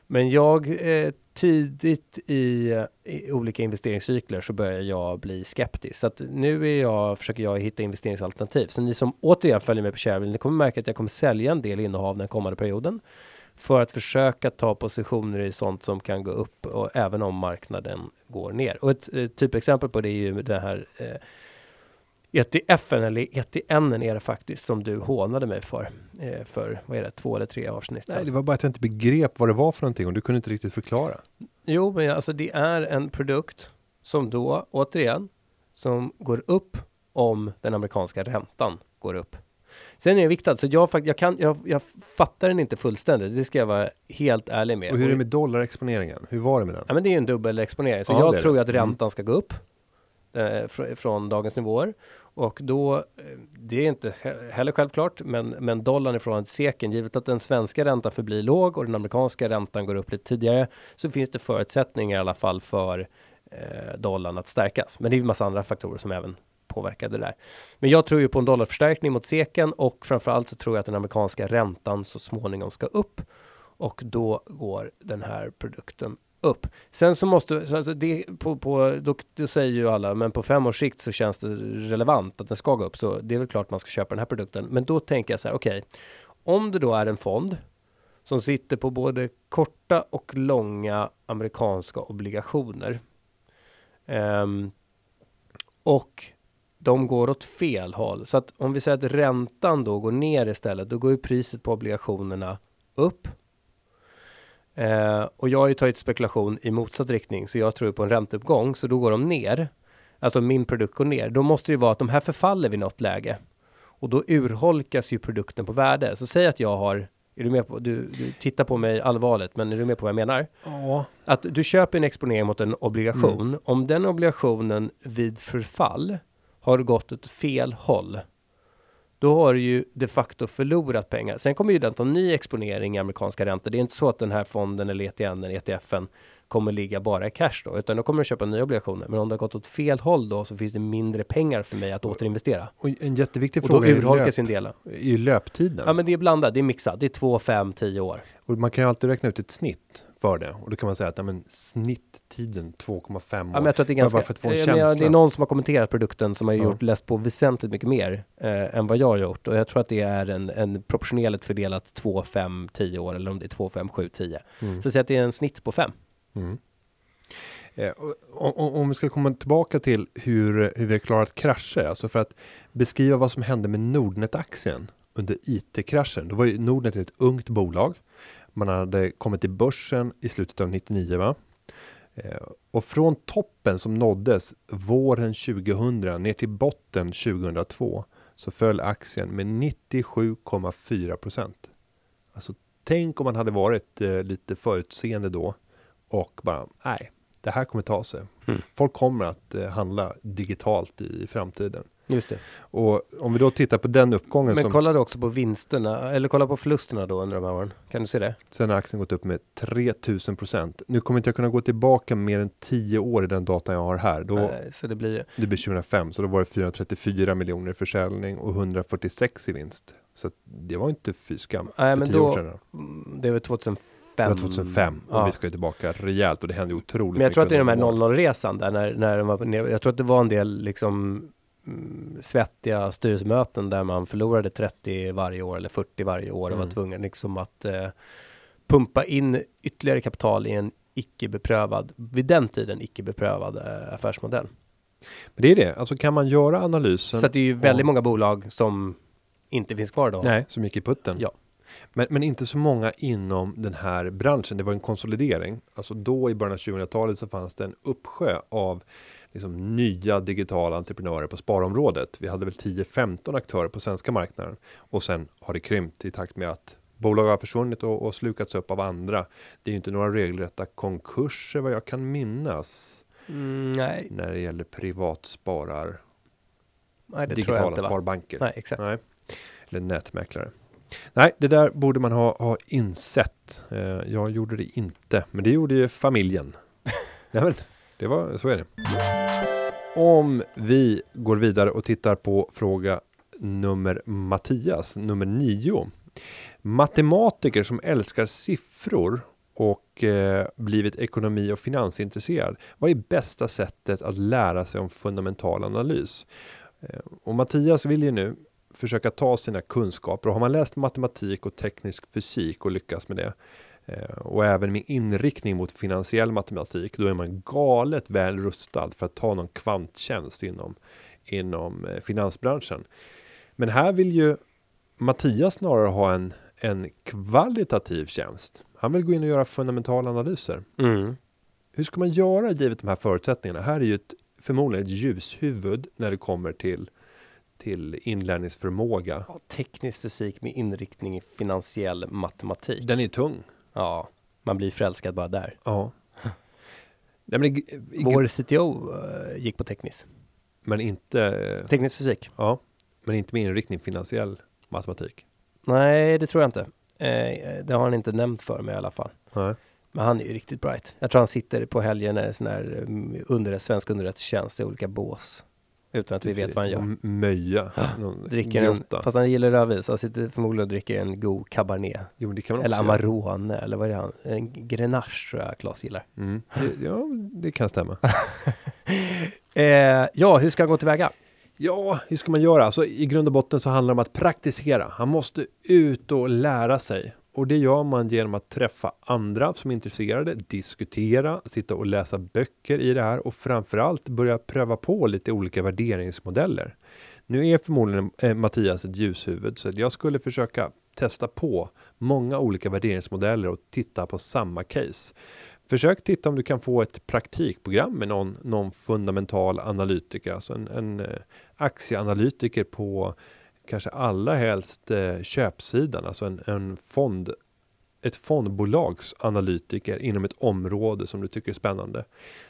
Men jag eh, tidigt i, i, olika investeringscykler så börjar jag bli skeptisk. Så att nu är jag, försöker jag hitta investeringsalternativ. Så ni som återigen följer mig på Shareville, ni kommer märka att jag kommer sälja en del innehav den kommande perioden för att försöka ta positioner i sånt som kan gå upp och även om marknaden går ner. Och ett, ett typexempel på det är ju det här eh, ETFen eller ETN är det faktiskt som du hånade mig för. Eh, för vad är det, två eller tre avsnitt? Nej, det var bara att jag inte begrep vad det var för någonting och du kunde inte riktigt förklara. Jo, men alltså det är en produkt som då återigen som går upp om den amerikanska räntan går upp. Sen är den viktad, så jag, jag, kan, jag, jag fattar den inte fullständigt. Det ska jag vara helt ärlig med. Och hur är det med dollarexponeringen? Hur var det med den? Ja, men det är en dubbelexponering. Så ja, jag tror att mm. räntan ska gå upp eh, fr från dagens nivåer. Och då, eh, det är inte heller självklart, men, men dollarn i förhållande till seken, givet att den svenska räntan förblir låg och den amerikanska räntan går upp lite tidigare, så finns det förutsättningar i alla fall för eh, dollarn att stärkas. Men det är en massa andra faktorer som även påverkade det där. Men jag tror ju på en dollarförstärkning mot seken och framförallt så tror jag att den amerikanska räntan så småningom ska upp och då går den här produkten upp. Sen så måste, alltså det, på, på, då, då säger ju alla, men på fem års sikt så känns det relevant att den ska gå upp, så det är väl klart man ska köpa den här produkten. Men då tänker jag så här, okej, okay, om det då är en fond som sitter på både korta och långa amerikanska obligationer um, och de går åt fel håll. Så att om vi säger att räntan då går ner istället, då går ju priset på obligationerna upp. Eh, och jag har ju tagit spekulation i motsatt riktning, så jag tror på en ränteuppgång, så då går de ner. Alltså min produkt går ner. Då måste det ju vara att de här förfaller vid något läge. Och då urholkas ju produkten på värde. Så säg att jag har är du med på, du, du tittar på mig allvarligt, men är du med på vad jag menar? Ja. Att du köper en exponering mot en obligation. Mm. Om den obligationen vid förfall har gått åt fel håll, då har du ju de facto förlorat pengar. Sen kommer ju den ta ny exponering i amerikanska räntor. Det är inte så att den här fonden eller ETN ETFen kommer ligga bara i cash då, utan då kommer du köpa nya obligationer. Men om det har gått åt fel håll då så finns det mindre pengar för mig att återinvestera. Och en jätteviktig och fråga då urholkas sin del. ju löptiden. Ja, men det är blandat. Det är mixat. Det är 2, 5, 10 år. Och man kan ju alltid räkna ut ett snitt för det och då kan man säga att ja, men snitttiden 2,5 år. Ja, men jag tror att det är ganska. För att få en känsla. det är någon som har kommenterat produkten som har gjort ja. läst på väsentligt mycket mer eh, än vad jag har gjort och jag tror att det är en, en proportionerligt fördelat 2, 5, 10 år eller om det är 2, 5, 7, 10. Mm. Så säg att det är en snitt på 5. Mm. Eh, om, om, vi ska komma tillbaka till hur, hur vi har klarat krascher, alltså för att beskriva vad som hände med Nordnet-aktien under IT-kraschen. Då var ju Nordnet ett ungt bolag. Man hade kommit till börsen i slutet av 99 va? Eh, och från toppen som nåddes våren 2000 ner till botten 2002 så föll aktien med 97,4 procent. Alltså tänk om man hade varit eh, lite förutseende då och bara nej, det här kommer ta sig. Mm. Folk kommer att eh, handla digitalt i framtiden. Just det. Och om vi då tittar på den uppgången. Men som, kolla du också på vinsterna, eller kolla på förlusterna då under de här åren. Kan du se det? Sen har aktien gått upp med 3000 procent. Nu kommer inte jag kunna gå tillbaka mer än 10 år i den datan jag har här. Då, Nej, så det blir Det blir 2005, så då var det 434 miljoner i försäljning och 146 i vinst. Så det var inte fy skam. Nej, men då, mm, det var 2005 Det var 2005 och Ja. vi ska ju tillbaka rejält och det hände otroligt Men jag tror att det är de här mycket under året. 00-resan där när, när de var på ner, jag tror att det var en del liksom mm, svettiga styrelsemöten där man förlorade 30 varje år eller 40 varje år och var Mm. tvungen liksom att eh, pumpa in ytterligare kapital i en icke beprövad, vid den tiden icke beprövad eh, affärsmodell. Men det är det, alltså kan man göra analysen Så att det är ju väldigt om- många bolag som inte finns kvar då. Nej, som gick i putten. Ja. Men, men inte så många inom den här branschen. Det var en konsolidering. Alltså då i början av 2000-talet så fanns det en uppsjö av liksom nya digitala entreprenörer på sparområdet. Vi hade väl 10-15 aktörer på svenska marknaden och sen har det krympt i takt med att bolag har försvunnit och, och slukats upp av andra. Det är ju inte några regelrätta konkurser vad jag kan minnas Mm, nej, när det gäller privatsparar, nej, det tror jag digitala inte va? sparbanker. Nej, exakt. Nej. Eller nätmäklare. Nej, det där borde man ha, ha insett. Eh, jag gjorde det inte, men det gjorde ju familjen. Nej, men det var, så är det. Om vi går vidare och tittar på fråga nummer Mattias, nummer nio. Matematiker som älskar siffror och eh, blivit ekonomi och finansintresserad. Vad är bästa sättet att lära sig om fundamental analys? Eh, och Mattias vill ju nu försöka ta sina kunskaper. Och har man läst matematik och teknisk fysik och lyckas med det eh, och även med inriktning mot finansiell matematik, då är man galet väl rustad för att ta någon kvanttjänst inom, inom eh, finansbranschen. Men här vill ju Mattias snarare ha en, en kvalitativ tjänst. Han vill gå in och göra fundamentala analyser. Mm. Hur ska man göra givet de här förutsättningarna? Här är ju ett, förmodligen ett ljushuvud när det kommer till, till inlärningsförmåga. Ja, teknisk fysik med inriktning i finansiell matematik. Den är tung. Ja, man blir förälskad bara där. Ja. Nej, men, Vår CTO eh, gick på teknisk. men inte, Teknisk fysik? ja, men inte med inriktning finansiell matematik. Nej, det tror jag inte. Eh, det har han inte nämnt för mig i alla fall. Nej. Men han är ju riktigt bright. Jag tror han sitter på helgen i sån här um, underrätt, svensk underrättelsetjänst i olika bås. Utan att vi vet vad han gör. Möja. Dricker en, grotta. fast han gillar rödvin, så han sitter förmodligen och dricker en god cabernet. Jo, det kan man Eller också göra. Amarone, eller vad är det han? En Grenache tror jag Claes gillar. Mm. Det, ja, det kan stämma. Eh, ja, hur ska han gå tillväga? Ja, hur ska man göra? Alltså, I grund och botten så handlar det om att praktisera. Han måste ut och lära sig. Och det gör man genom att träffa andra som är intresserade, diskutera, sitta och läsa böcker i det här och framförallt börja pröva på lite olika värderingsmodeller. Nu är förmodligen eh, Mattias ett ljushuvud så jag skulle försöka testa på många olika värderingsmodeller och titta på samma case. Försök titta om du kan få ett praktikprogram med någon, någon fundamental analytiker, alltså en, en eh, aktieanalytiker på kanske allra helst eh, köpsidan, alltså en, en fond, ett fondbolags analytiker inom ett område som du tycker är spännande.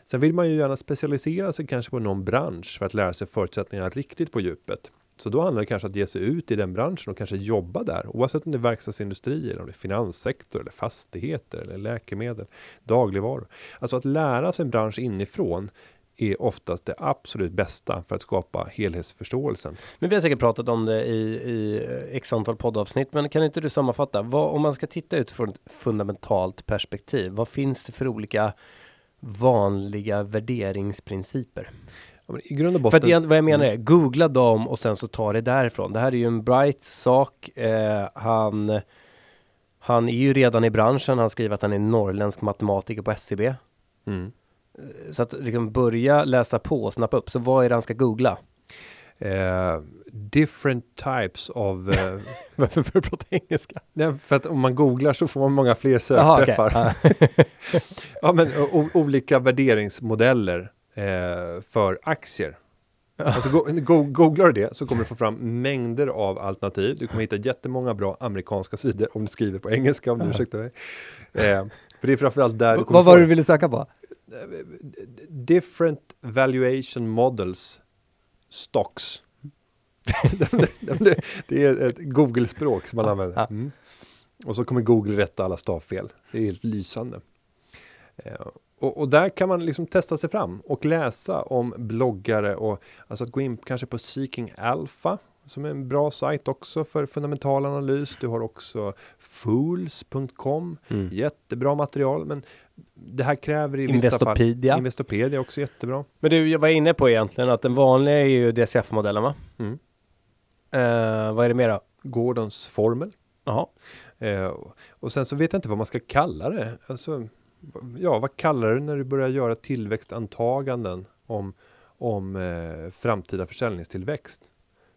Sen vill man ju gärna specialisera sig kanske på någon bransch för att lära sig förutsättningarna riktigt på djupet. Så då handlar det kanske om att ge sig ut i den branschen och kanske jobba där, oavsett om det är verkstadsindustri eller om det är finanssektor eller fastigheter eller läkemedel, dagligvaror. Alltså att lära sig en bransch inifrån är oftast det absolut bästa för att skapa helhetsförståelsen. Men vi har säkert pratat om det i, i eh, x antal poddavsnitt, men kan inte du sammanfatta? Vad, om man ska titta utifrån ett fundamentalt perspektiv, vad finns det för olika vanliga värderingsprinciper? I grund och För botten. att igen, vad jag menar är, googla dem och sen så ta det därifrån. Det här är ju en bright sak. Eh, han, han är ju redan i branschen. Han skriver att han är norrländsk matematiker på SCB. Mm. Så att liksom börja läsa på och snappa upp. Så vad är det han ska googla? Eh, different types of... Eh, Varför börjar du prata engelska? nej, för att om man googlar så får man många fler Jaha, okej. sökträffar. ja, men olika värderingsmodeller eh, för aktier. Alltså go, go, googlar du det så kommer du få fram mängder av alternativ. Du kommer hitta jättemånga bra amerikanska sidor om du skriver på engelska om du ursäktar mig. Eh, för det är framförallt där du kommer Vad var det du ville söka på? Different valuation models stocks. det, är ett Google-språk som man använder. Mm. Och så kommer Google rätta alla stavfel. Det är helt lysande. Eh, och, och där kan man liksom testa sig fram och läsa om bloggare och alltså att gå in kanske på Seeking Alpha som är en bra sajt också för fundamental analys. Du har också fools.com, Mm. jättebra material, men det här kräver i vissa fall Investopedia. Investopedia också jättebra. Men du, jag var inne på egentligen att den vanliga är ju DCF-modellen va? Mm. Eh, vad är det mer då? Gordons formel. Jaha. Eh, och sen så vet jag inte vad man ska kalla det. Alltså, ja, vad kallar du när du börjar göra tillväxtantaganden om, om eh, framtida försäljningstillväxt?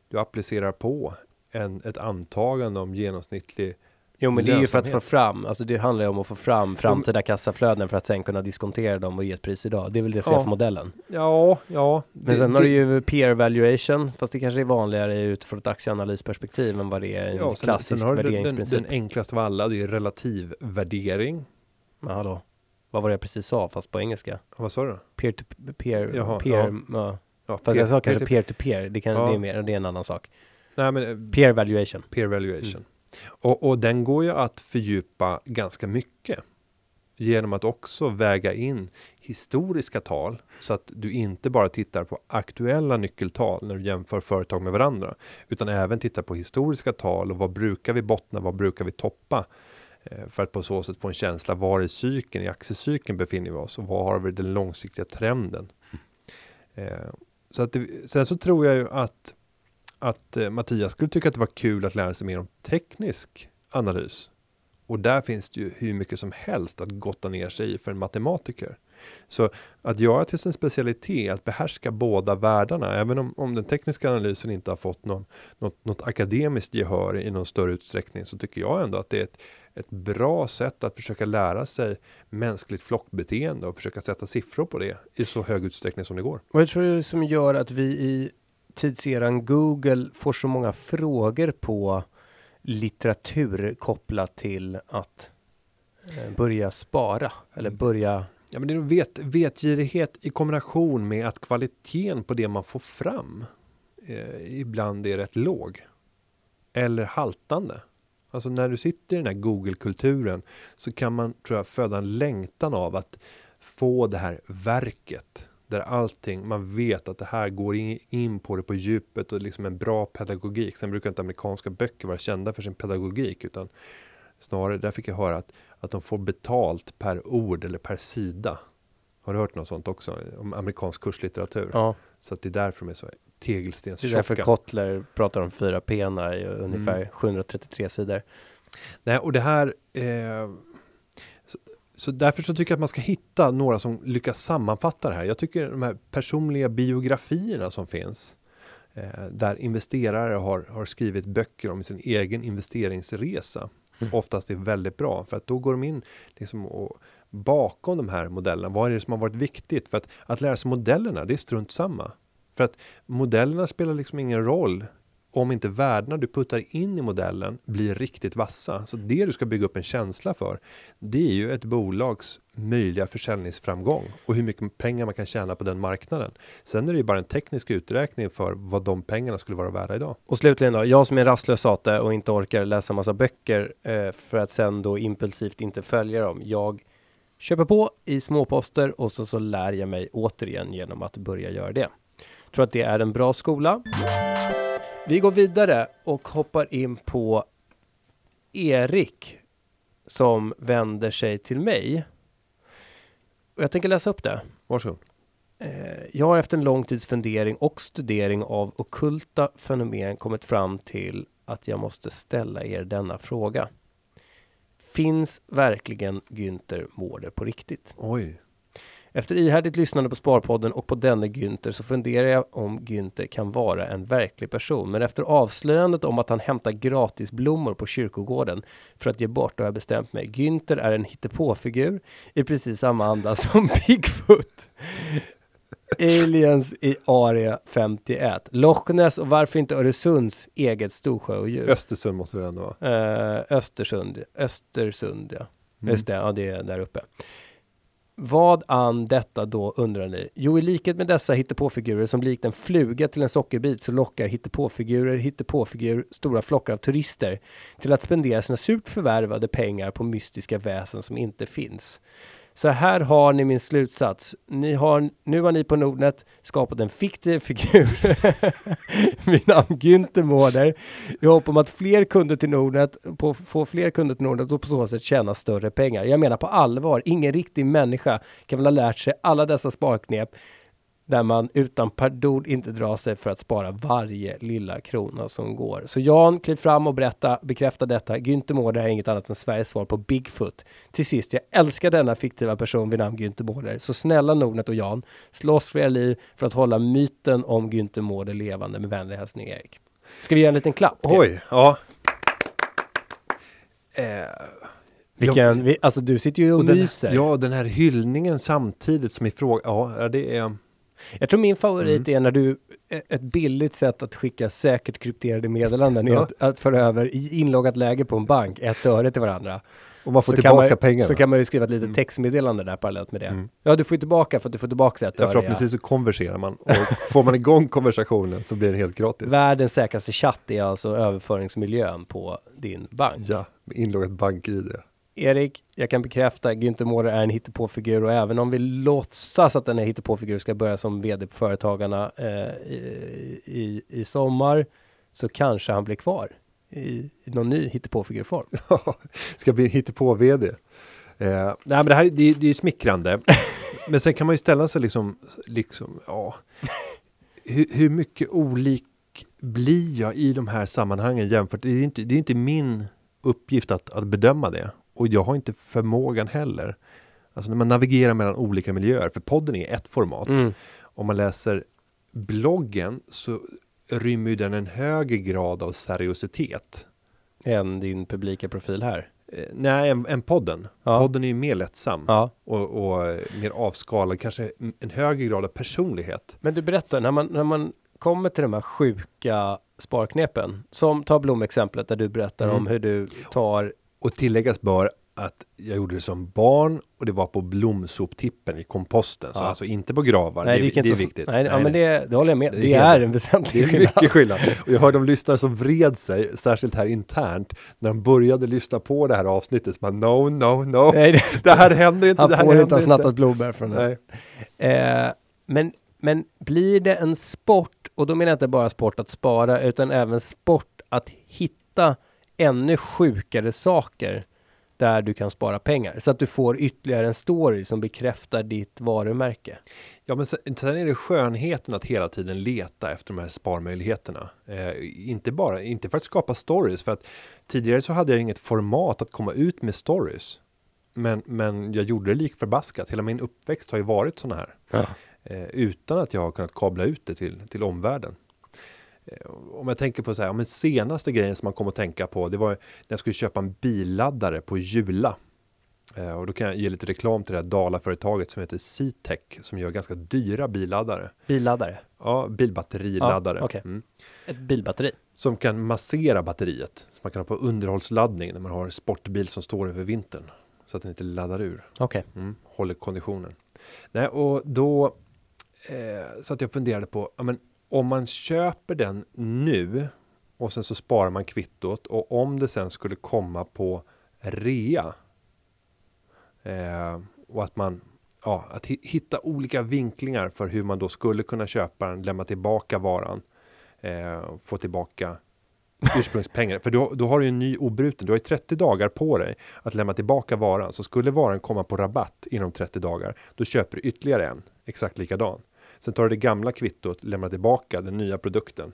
Du applicerar på en, ett antagande om genomsnittlig Jo men det är ju för att få fram, alltså det handlar ju om att få fram framtida kassaflöden för att sen kunna diskontera dem och ge ett pris idag. Det är väl DCF-modellen. Ja, ja. Men sen har du ju peer valuation, fast det kanske är vanligare utifrån ett aktieanalysperspektiv än vad det är en ja, klassisk sen har du den, den, värderingsprincip. den enklaste av alla, det är relativ värdering. Men hallå, vad var det jag precis sa fast på engelska? Vad sa du? Peer to peer, Jaha, peer, ja. Ja, Fast jag sa kanske peer to peer, det, kan, Ja. det, är mer, det är en annan sak. Nej, men eh, Peer valuation. peer valuation. Mm. Och, och den går ju att fördjupa ganska mycket genom att också väga in historiska tal så att du inte bara tittar på aktuella nyckeltal när du jämför företag med varandra utan även tittar på historiska tal och vad brukar vi bottna, vad brukar vi toppa Eh, för att på så sätt få en känsla var i cykeln, i aktiecykeln befinner vi oss och vad har vi den långsiktiga trenden. Eh, så att det, sen så tror jag ju att att eh, Mattias skulle tycka att det var kul att lära sig mer om teknisk analys. Och där finns det ju hur mycket som helst att gotta ner sig i för en matematiker. Så att göra till sin specialitet, att behärska båda världarna, även om, om den tekniska analysen inte har fått någon, något, något akademiskt gehör i någon större utsträckning, så tycker jag ändå att det är ett, ett bra sätt att försöka lära sig mänskligt flockbeteende och försöka sätta siffror på det i så hög utsträckning som det går. Vad jag tror är som gör att vi i tidseran Google får så många frågor på litteratur kopplat till att eh, börja spara eller börja Ja, men det är vet, vetgirighet i kombination med att kvaliteten på det man får fram eh, ibland är rätt låg. Eller haltande. Alltså när du sitter i den här Google-kulturen så kan man, tror jag, föda en längtan av att få det här verket. Där allting, man vet att det här går in, på det på djupet och liksom en bra pedagogik. Sen brukar inte amerikanska böcker vara kända för sin pedagogik utan snarare, där fick jag höra att, att de får betalt per ord eller per sida. Har du hört något sånt också? Om amerikansk kurslitteratur. ja, Så att det är därför de är så det är därför. Kotler pratar om fyra pena i ungefär Mm. 733 sidor. Nej, och det här eh, så, så därför så tycker jag att man ska hitta några som lyckas sammanfatta det här. Jag tycker de här personliga biografierna som finns eh, där investerare har, har skrivit böcker om sin egen investeringsresa Mm. oftast är väldigt bra för att då går de in liksom och bakom de här modellerna. Vad är det som har varit viktigt? För att, att lära sig modellerna, det är strunt samma. För att modellerna spelar liksom ingen roll om inte värdena du puttar in i modellen blir riktigt vassa. Så det du ska bygga upp en känsla för, det är ju ett bolags möjliga försäljningsframgång och hur mycket pengar man kan tjäna på den marknaden. Sen är det ju bara en teknisk uträkning för vad de pengarna skulle vara värda idag. Och slutligen då, jag som är rastlös sate och inte orkar läsa massa böcker eh, för att sen då impulsivt inte följa dem. Jag köper på i småposter och så, så lär jag mig återigen genom att börja göra det. Tror att det är en bra skola. Vi går vidare och hoppar in på Erik som vänder sig till mig. Och jag tänker läsa upp det. Varsågod. Eh, Jag har efter en lång tids fundering och studering av ockulta fenomen kommit fram till att jag måste ställa er denna fråga. Finns verkligen Günther Mårder på riktigt? Oj. Efter ihärdigt lyssnande på Sparpodden och på denne Günther så funderar jag om Günther kan vara en verklig person. Men efter avslöjandet om att han hämtar gratisblommor på kyrkogården för att ge bort har jag bestämt mig. Günther är en hittepåfigur i precis samma anda som Bigfoot. Aliens i Area 51. Loch Ness och varför inte Öresunds eget storsjöodjur? Östersund måste det ändå vara. Eh, Östersund, Östersund ja. Mm. Just det, ja det är där uppe. Vad an detta då undrar ni? Jo, i likhet med dessa hittepåfigurer som likt en fluga till en sockerbit så lockar hittepåfigurer, hittepåfigur, stora flockar av turister till att spendera sina surt förvärvade pengar på mystiska väsen som inte finns. Så här har ni min slutsats. Ni har, nu har ni på Nordnet skapat en fiktiv figur vid namn Günther Mårder Jag hoppas om att fler kunder till Nordnet, på, få fler kunder till Nordnet och på så sätt tjäna större pengar. Jag menar på allvar, ingen riktig människa kan väl ha lärt sig alla dessa sparknep där man utan pardon inte drar sig för att spara varje lilla krona som går. Så Jan, kliv fram och berätta, bekräfta detta. Günther Mårder är inget annat än Sveriges svar på Bigfoot. Till sist, jag älskar denna fiktiva person vid namn Günther Mårder. Så snälla Nordnet och Jan, slåss för era liv för att hålla myten om Günther Mårder levande. Med vänlig hälsning Erik. Ska vi ge en liten klapp? Oj, ja. Eh, Vilken, vi, alltså du sitter ju och, och myser. ja, den här hyllningen samtidigt som i fråga, ja det är jag tror min favorit mm. är när du, ett billigt sätt att skicka säkert krypterade meddelanden ja. är att, att föra över i inloggat läge på en bank, ett öre till varandra. Och man får så tillbaka man, pengarna. Så kan man ju skriva ett litet mm. textmeddelande där parallellt med det. Mm. Ja, du får ju tillbaka för att du får tillbaka ett öre. Ja, förhoppningsvis så konverserar man. Och får man igång konversationen så blir den helt gratis. Världens säkraste chatt är alltså överföringsmiljön på din bank. Ja, inloggat bank-id. Erik, jag kan bekräfta, Günther Mårder är en hittepåfigur och även om vi låtsas att den är hittepåfigur ska börja som vd på Företagarna eh, i, i, i, sommar så kanske han blir kvar i, i någon ny hittepåfigurform. ska bli hittepå-vd. Eh, nej, men det här det, det är smickrande. men sen kan man ju ställa sig liksom, liksom ja, hur, hur mycket olik blir jag i de här sammanhangen jämfört? Det är inte, det är inte min uppgift att, att bedöma det. Och jag har inte förmågan heller. Alltså när man navigerar mellan olika miljöer, för podden är ett format. Mm. Om man läser bloggen så rymmer den en högre grad av seriositet. Än din publika profil här? Eh, nej, en, en podden. Ja. Podden är ju mer lättsam ja. och, och, mer avskalad, kanske en högre grad av personlighet. Men du berättar, när man, när man kommer till de här sjuka sparknepen, som ta Blom-exemplet där du berättar mm. om hur du tar och tilläggas bör att jag gjorde det som barn och det var på blomsoptippen i komposten. Ja. Så alltså inte på gravar. Nej, det, det, det är viktigt. Nej, nej, ja, men det, det håller jag med. Det, det är, en väsentlig skillnad. Det är mycket skillnad. Och jag hörde de lyssnare som vred sig, särskilt här internt, när de började lyssna på det här avsnittet. Så bara, no, no, no. Nej, det, det här händer inte. Han det här får inte ha snattat blåbär från det. Eh, men, men blir det en sport, och då menar jag inte bara sport att spara, utan även sport att hitta ännu sjukare saker där du kan spara pengar så att du får ytterligare en story som bekräftar ditt varumärke. Ja, men sen, sen är det skönheten att hela tiden leta efter de här sparmöjligheterna. Eh, inte bara, inte för att skapa stories, för att tidigare så hade jag inget format att komma ut med stories. Men, men jag gjorde det lik förbaskat. Hela min uppväxt har ju varit sådana här. Ja. Eh, utan att jag har kunnat kabla ut det till, till omvärlden. Om jag tänker på så här, men senaste grejen som man kom att tänka på, det var när jag skulle köpa en billaddare på Jula. Eh, och då kan jag ge lite reklam till det här Dala-företaget som heter Citec som gör ganska dyra billaddare. Billaddare? Ja, bilbatteriladdare. Ja, okay. mm. Ett bilbatteri? Som kan massera batteriet. Så man kan ha på underhållsladdning när man har sportbil som står över vintern. Så att den inte laddar ur. Okej. Okay. Mm, håller konditionen. Nej, och då eh, så att jag funderade på, ja men om man köper den nu och sen så sparar man kvittot och om det sen skulle komma på rea eh, och att man ja, att hitta olika vinklingar för hur man då skulle kunna köpa den, lämna tillbaka varan, eh, få tillbaka ursprungspengar. För då, då har du ju en ny obruten, du har ju 30 dagar på dig att lämna tillbaka varan. Så skulle varan komma på rabatt inom 30 dagar, då köper du ytterligare en, exakt likadan. Sen tar du det gamla kvittot, lämnar tillbaka den nya produkten.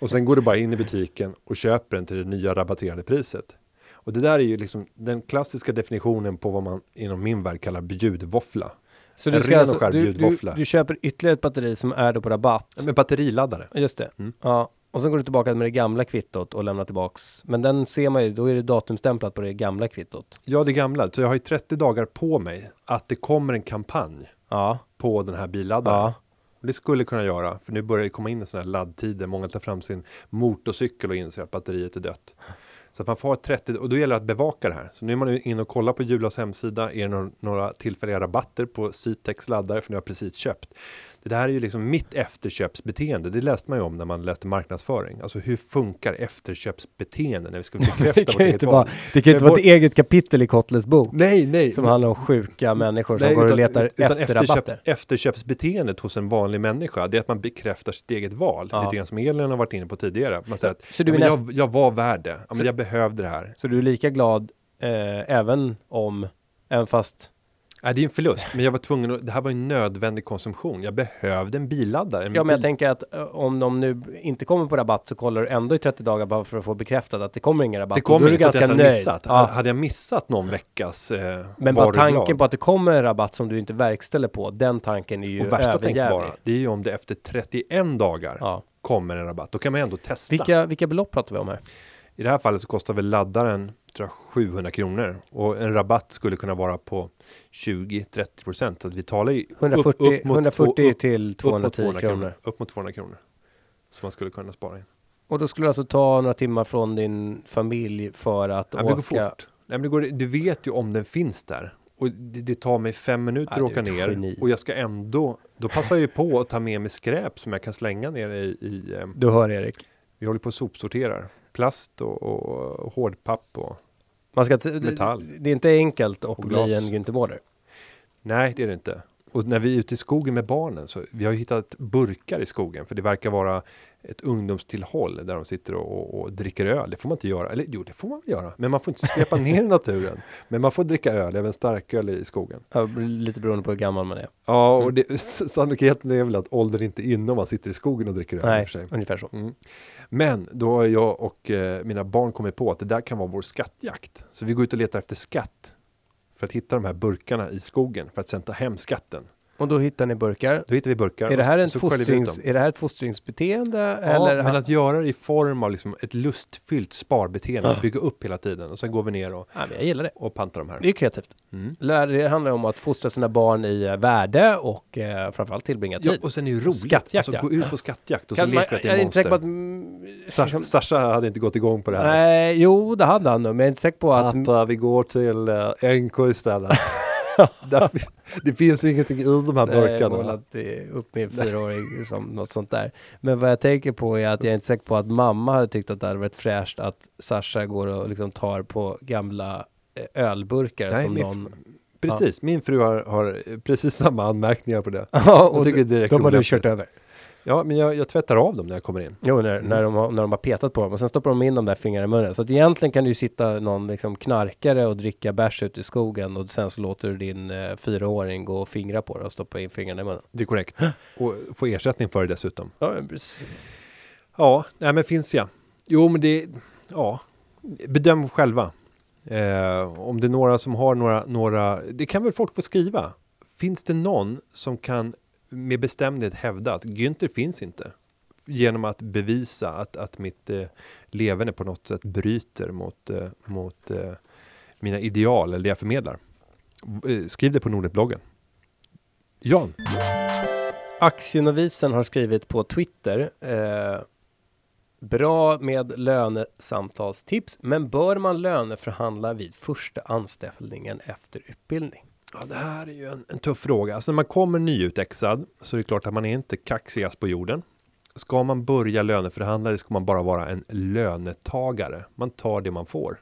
och sen går du bara in i butiken och köper den till det nya rabatterade priset. Och det där är ju liksom den klassiska definitionen på vad man inom min värld kallar bjudvåffla. Så du, ska alltså, du, du, du, köper ytterligare ett batteri som är då på rabatt? Med batteriladdare. Just det. Mm. Ja. Och sen går du tillbaka med det gamla kvittot och lämnar tillbaks. Men den ser man ju, då är det datumstämplat på det gamla kvittot. Ja, det gamla. Så jag har ju 30 dagar på mig att det kommer en kampanj ja. på den här billaddaren. Ja. Det skulle kunna göra, för nu börjar det komma in sån här laddtider. Många tar fram sin motorcykel och inser att batteriet är dött. Så att man får ha 30 och då gäller det att bevaka det här. Så nu är man inne och kollar på Julas hemsida. Är det några, några tillfälliga rabatter på Citex laddare för nu har jag precis köpt. Det här är ju liksom mitt efterköpsbeteende. Det läste man ju om när man läste marknadsföring. Alltså hur funkar efterköpsbeteende när vi ska bekräfta det vårt kan eget val? vara, det kan ju inte Men vara ett eget kapitel i Kottles bok. Nej, nej. Som handlar om sjuka människor som Nej, går och utan- letar utan efter efterköps, rabatter. efterköpsbeteendet hos en vanlig människa, det är att man bekräftar sitt eget val. Ja. Lite grann som Elin har varit inne på tidigare. Man säger att Så du ja, näst, jag, jag var värd det. Ja, men Så- jag behövde det här. så du är lika glad eh, även om, även fast Nej, det är en förlust, men jag var tvungen att, det här var en nödvändig konsumtion. Jag behövde en billaddare. En Ja, men jag tänker att eh, om de nu inte kommer på rabatt så kollar du ändå i 30 dagar bara för att få bekräftat att det kommer ingen rabatt. det kommer inte så ganska jag hade missat. Ja. Hade jag missat någon veckas eh, Men bara tanken på att det kommer en rabatt som du inte verkställer på, den tanken är ju och värsta tänkbara, det är ju om det efter 31 dagar Ja. kommer en rabatt. Då kan man ändå testa. Vilka, vilka belopp pratar vi om här? I det här fallet så kostar väl laddaren tror jag, 700 kronor och en rabatt skulle kunna vara på 20-30 procent. Så att vi talar ju 140, upp, upp mot 140 två- upp, till upp mot 210 kronor. Upp mot 200 kronor. Som man skulle kunna spara in. Och då skulle det alltså ta några timmar från din familj för att Ja, men det går åka. fort. Nej, men det går, du vet ju om den finns där. Och det, det tar mig fem minuter Ja, att du åka ner. geni. Och jag ska ändå, då passar jag ju på att ta med mig skräp som jag kan slänga ner i, i eh, Du hör Erik. vi håller på och sopsorterar. Plast och, och, och hårdpapp och Man ska Metall. Det, det är inte enkelt att bli glas. en Günther Mårder. Nej, det är det inte. Och när vi är ute i skogen med barnen så vi har hittat burkar i skogen för det verkar vara ett ungdomstillhåll där de sitter och, och, och dricker öl. Det får man inte göra. Eller jo, det får man göra. Men man får inte skräpa ner i naturen. Men man får dricka öl, även starköl i skogen. Ja, lite beroende på hur gammal man är. Ja, Mm. och det, sannolikheten är väl att åldern inte är inne om man sitter i skogen och dricker öl. Nej, för sig. ungefär så. Mm. Men då har jag och eh, mina barn kommit på att det där kan vara vår skattjakt. Så vi går ut och letar efter skatt för att hitta de här burkarna i skogen för att sen ta hem skatten. Och då hittar ni burkar. Då hittar vi burkar. Är det här, så- en så fostrings, är det här ett fostringsbeteende? Ja, eller men att göra det i form av liksom ett lustfyllt sparbeteende, att bygga upp hela tiden och sen går vi ner och, ja, jag gillar det. och pantar de här. Det är kreativt. Mm. Lär- Det handlar om att fostra sina barn i eh, värde och eh, framförallt tillbringa Ja, tid. och sen är det roligt. Skattjakt, alltså, ja. gå ut på skattjakt och så Kan man, leker att det är är inte säker monster. på att... Sasha, liksom- Sasha hade inte gått igång på det här. Nej, jo, det hade han nog, men jag är inte säker på att... Pappa, vi går till uh, NK istället. Det finns ingenting i de här Nej, jag burkarna. inte upp min fyraåring som något sånt där. Men vad jag tänker på är att jag är inte säker på att mamma hade tyckt att det hade varit fräscht att Sasha går och liksom tar på gamla eh, ölburkar Nej, som någon... Precis, min fru har, har precis samma anmärkningar på det. Ja, och tycker direkt de har du kört över. Ja, men jag, jag tvättar av dem när jag kommer in. Jo, när, Mm. när, de har, när de har petat på dem och sen stoppar de in de där fingrarna i munnen. Så att egentligen kan du sitta någon liksom knarkare och dricka bärs ute i skogen och sen så låter du din eh, fyraåring gå och fingra på det och stoppa in fingrarna i munnen. Det är korrekt. Och få ersättning för det dessutom. Ja, precis. Ja, nej men finns ja. Jo, men det, ja, bedöm själva. Eh, om det är några som har några, några, det kan väl folk få skriva. Finns det någon som kan med bestämdhet hävda att Günther finns inte? Genom att bevisa att, att mitt eh, levande på något sätt bryter mot, eh, mot eh, mina ideal eller det jag förmedlar. Eh, skriv det på Nordnet-bloggen. Jan? Aktienovisen har skrivit på Twitter. Eh, bra med lönesamtalstips, men bör man löneförhandla vid första anställningen efter utbildning? Ja, det här är ju en, en tuff fråga. Alltså när man kommer nyutexad så är det klart att man är inte kaxigast på jorden. Ska man börja löneförhandla eller ska man bara vara en lönetagare. Man tar det man får.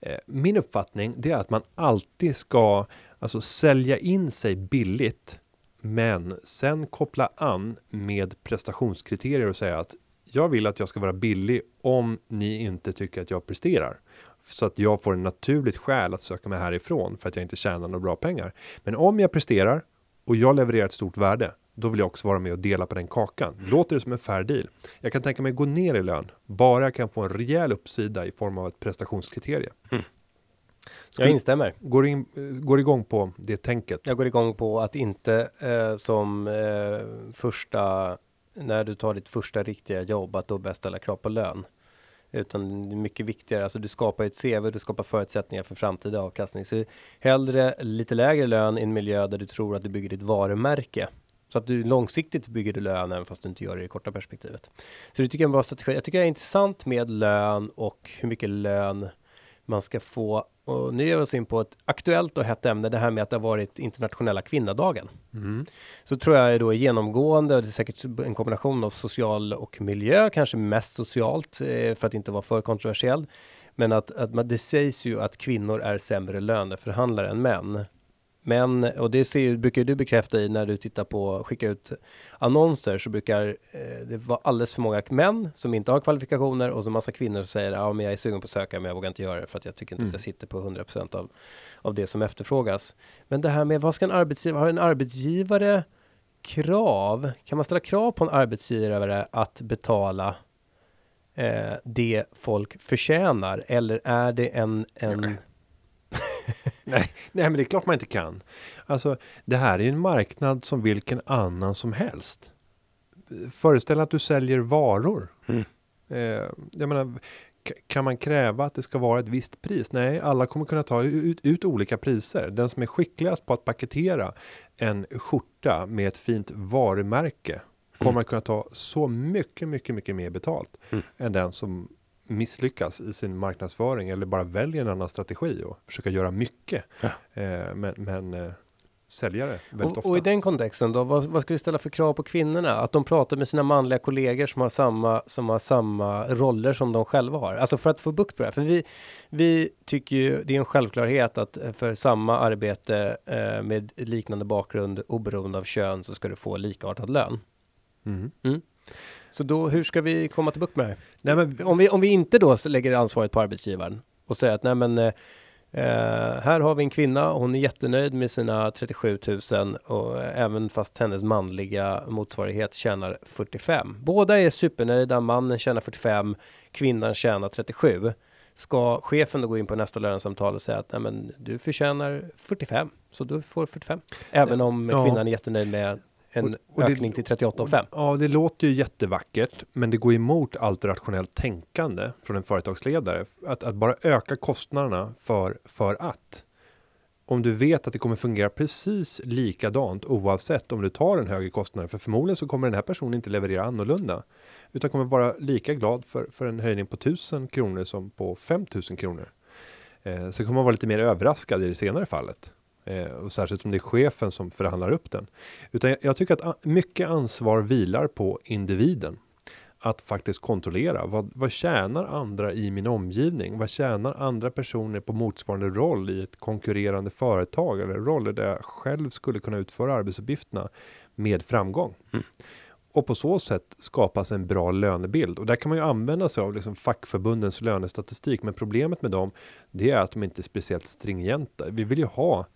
Eh, Min uppfattning det är att man alltid ska alltså sälja in sig billigt men sen koppla an med prestationskriterier och säga att jag vill att jag ska vara billig om ni inte tycker att jag presterar. Så att jag får en naturligt skäl att söka mig härifrån för att jag inte tjänar några bra pengar. Men om jag presterar och jag levererar ett stort värde, då vill jag också vara med och dela på den kakan. Låter det som en fair deal? Jag kan tänka mig gå ner i lön, bara jag kan få en rejäl uppsida i form av ett prestationskriterie. Jag Skulle- instämmer. Går, in, går igång på det tänket. Jag går igång på att inte eh, som eh, första, när du tar ditt första riktiga jobb, att då börja ställa krav på lön. Utan det är mycket viktigare, alltså du skapar ett CV, du skapar förutsättningar för framtida avkastning. Så hellre lite lägre lön i en miljö där du tror att du bygger ditt varumärke. Så att du långsiktigt bygger du lön även fast du inte gör det i det korta perspektivet. Så det tycker jag är en bra strategi. Jag tycker det är intressant med lön och hur mycket lön man ska få. Och nu är vi oss in på ett aktuellt och hett ämne, det här med att det har varit internationella kvinnodagen. Mm. Så tror jag är då genomgående, och det är säkert en kombination av social och miljö, kanske mest socialt eh, för att inte vara för kontroversiell. Men att, att man, det sägs ju att kvinnor är sämre löneförhandlare än män. Men, och det ser, brukar du bekräfta i när du tittar på, skickar ut annonser, så brukar eh, det vara alldeles för många män som inte har kvalifikationer och så massa kvinnor som säger ja, men jag är sugen på att söka, men jag vågar inte göra det för att jag tycker inte Mm. att jag sitter på 100% av, av det som efterfrågas. Men det här med vad ska en arbetsgivare, har en arbetsgivare krav? Kan man ställa krav på en arbetsgivare att betala eh, det folk förtjänar? Eller är det en, en Nej, men det är klart man inte kan. Alltså, det här är en marknad som vilken annan som helst. Föreställ att du säljer varor. Mm. Eh, jag menar, kan man kräva att det ska vara ett visst pris? Nej, alla kommer kunna ta ut, ut olika priser. Den som är skickligast på att paketera en skjorta med ett fint varumärke kommer Mm. att kunna ta så mycket, mycket, mycket mer betalt Mm. än den som misslyckas i sin marknadsföring eller bara väljer en annan strategi och försöka göra mycket. Ja. Eh, men men eh, säljare väldigt Och, ofta. och i den kontexten då, vad, vad ska vi ställa för krav på kvinnorna? Att de pratar med sina manliga kollegor som har samma, som har samma roller som de själva har. Alltså för att få bukt på det här. För vi, vi tycker ju, det är en självklarhet att eh, för samma arbete eh, med liknande bakgrund oberoende av kön så ska du få likartad lön. Mm. Så då, hur ska vi komma till bukt med det? Nej, men, Om vi, om vi inte då lägger ansvaret på arbetsgivaren och säger att nej men eh, eh, här har vi en kvinna, hon är jättenöjd med sina 37 000 och eh, även fast hennes manliga motsvarighet tjänar 45. Båda är supernöjda, mannen tjänar 45, kvinnan tjänar 37. Ska chefen då gå in på nästa lönesamtal och säga att nej men du förtjänar 45, så du får 45. Även om Ja. kvinnan är jättenöjd med en Och- och det- ökning till 38,5. Ja, det låter ju jättevackert, men det går emot allt rationellt tänkande från en företagsledare. Att, att bara öka kostnaderna för, för att. Om du vet att det kommer fungera precis likadant oavsett om du tar en högre kostnad. För förmodligen så kommer den här personen inte leverera annorlunda. Utan kommer vara lika glad för, för en höjning på 1000 kronor som på 5000 kronor. Eh, så kommer man vara lite mer överraskad i det senare fallet. Eh, och särskilt om det är chefen som förhandlar upp den. Utan jag, jag tycker att mycket ansvar vilar på individen. Att faktiskt kontrollera vad, vad tjänar andra i min omgivning? Vad tjänar andra personer på motsvarande roll i ett konkurrerande företag eller roller där jag själv skulle kunna utföra arbetsuppgifterna med framgång. Mm. Och på så sätt skapas en bra lönebild och där kan man ju använda sig av liksom fackförbundens lönestatistik. Men problemet med dem, det är att de inte är speciellt stringenta. Vi vill ju ha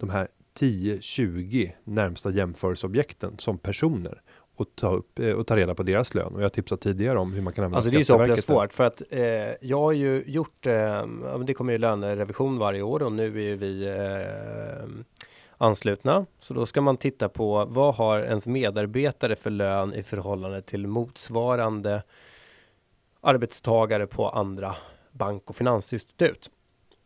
de här 10-20 närmsta jämförelseobjekten som personer och ta upp eh, och ta reda på deras lön. Och jag tipsat tidigare om hur man kan använda Alltså det är ju så Skatteverket svårt för att eh, jag har ju gjort, eh, det kommer ju lönerevision varje år och nu är ju vi eh, anslutna. Så då ska man titta på vad har ens medarbetare för lön i förhållande till motsvarande arbetstagare på andra bank och finansinstitut.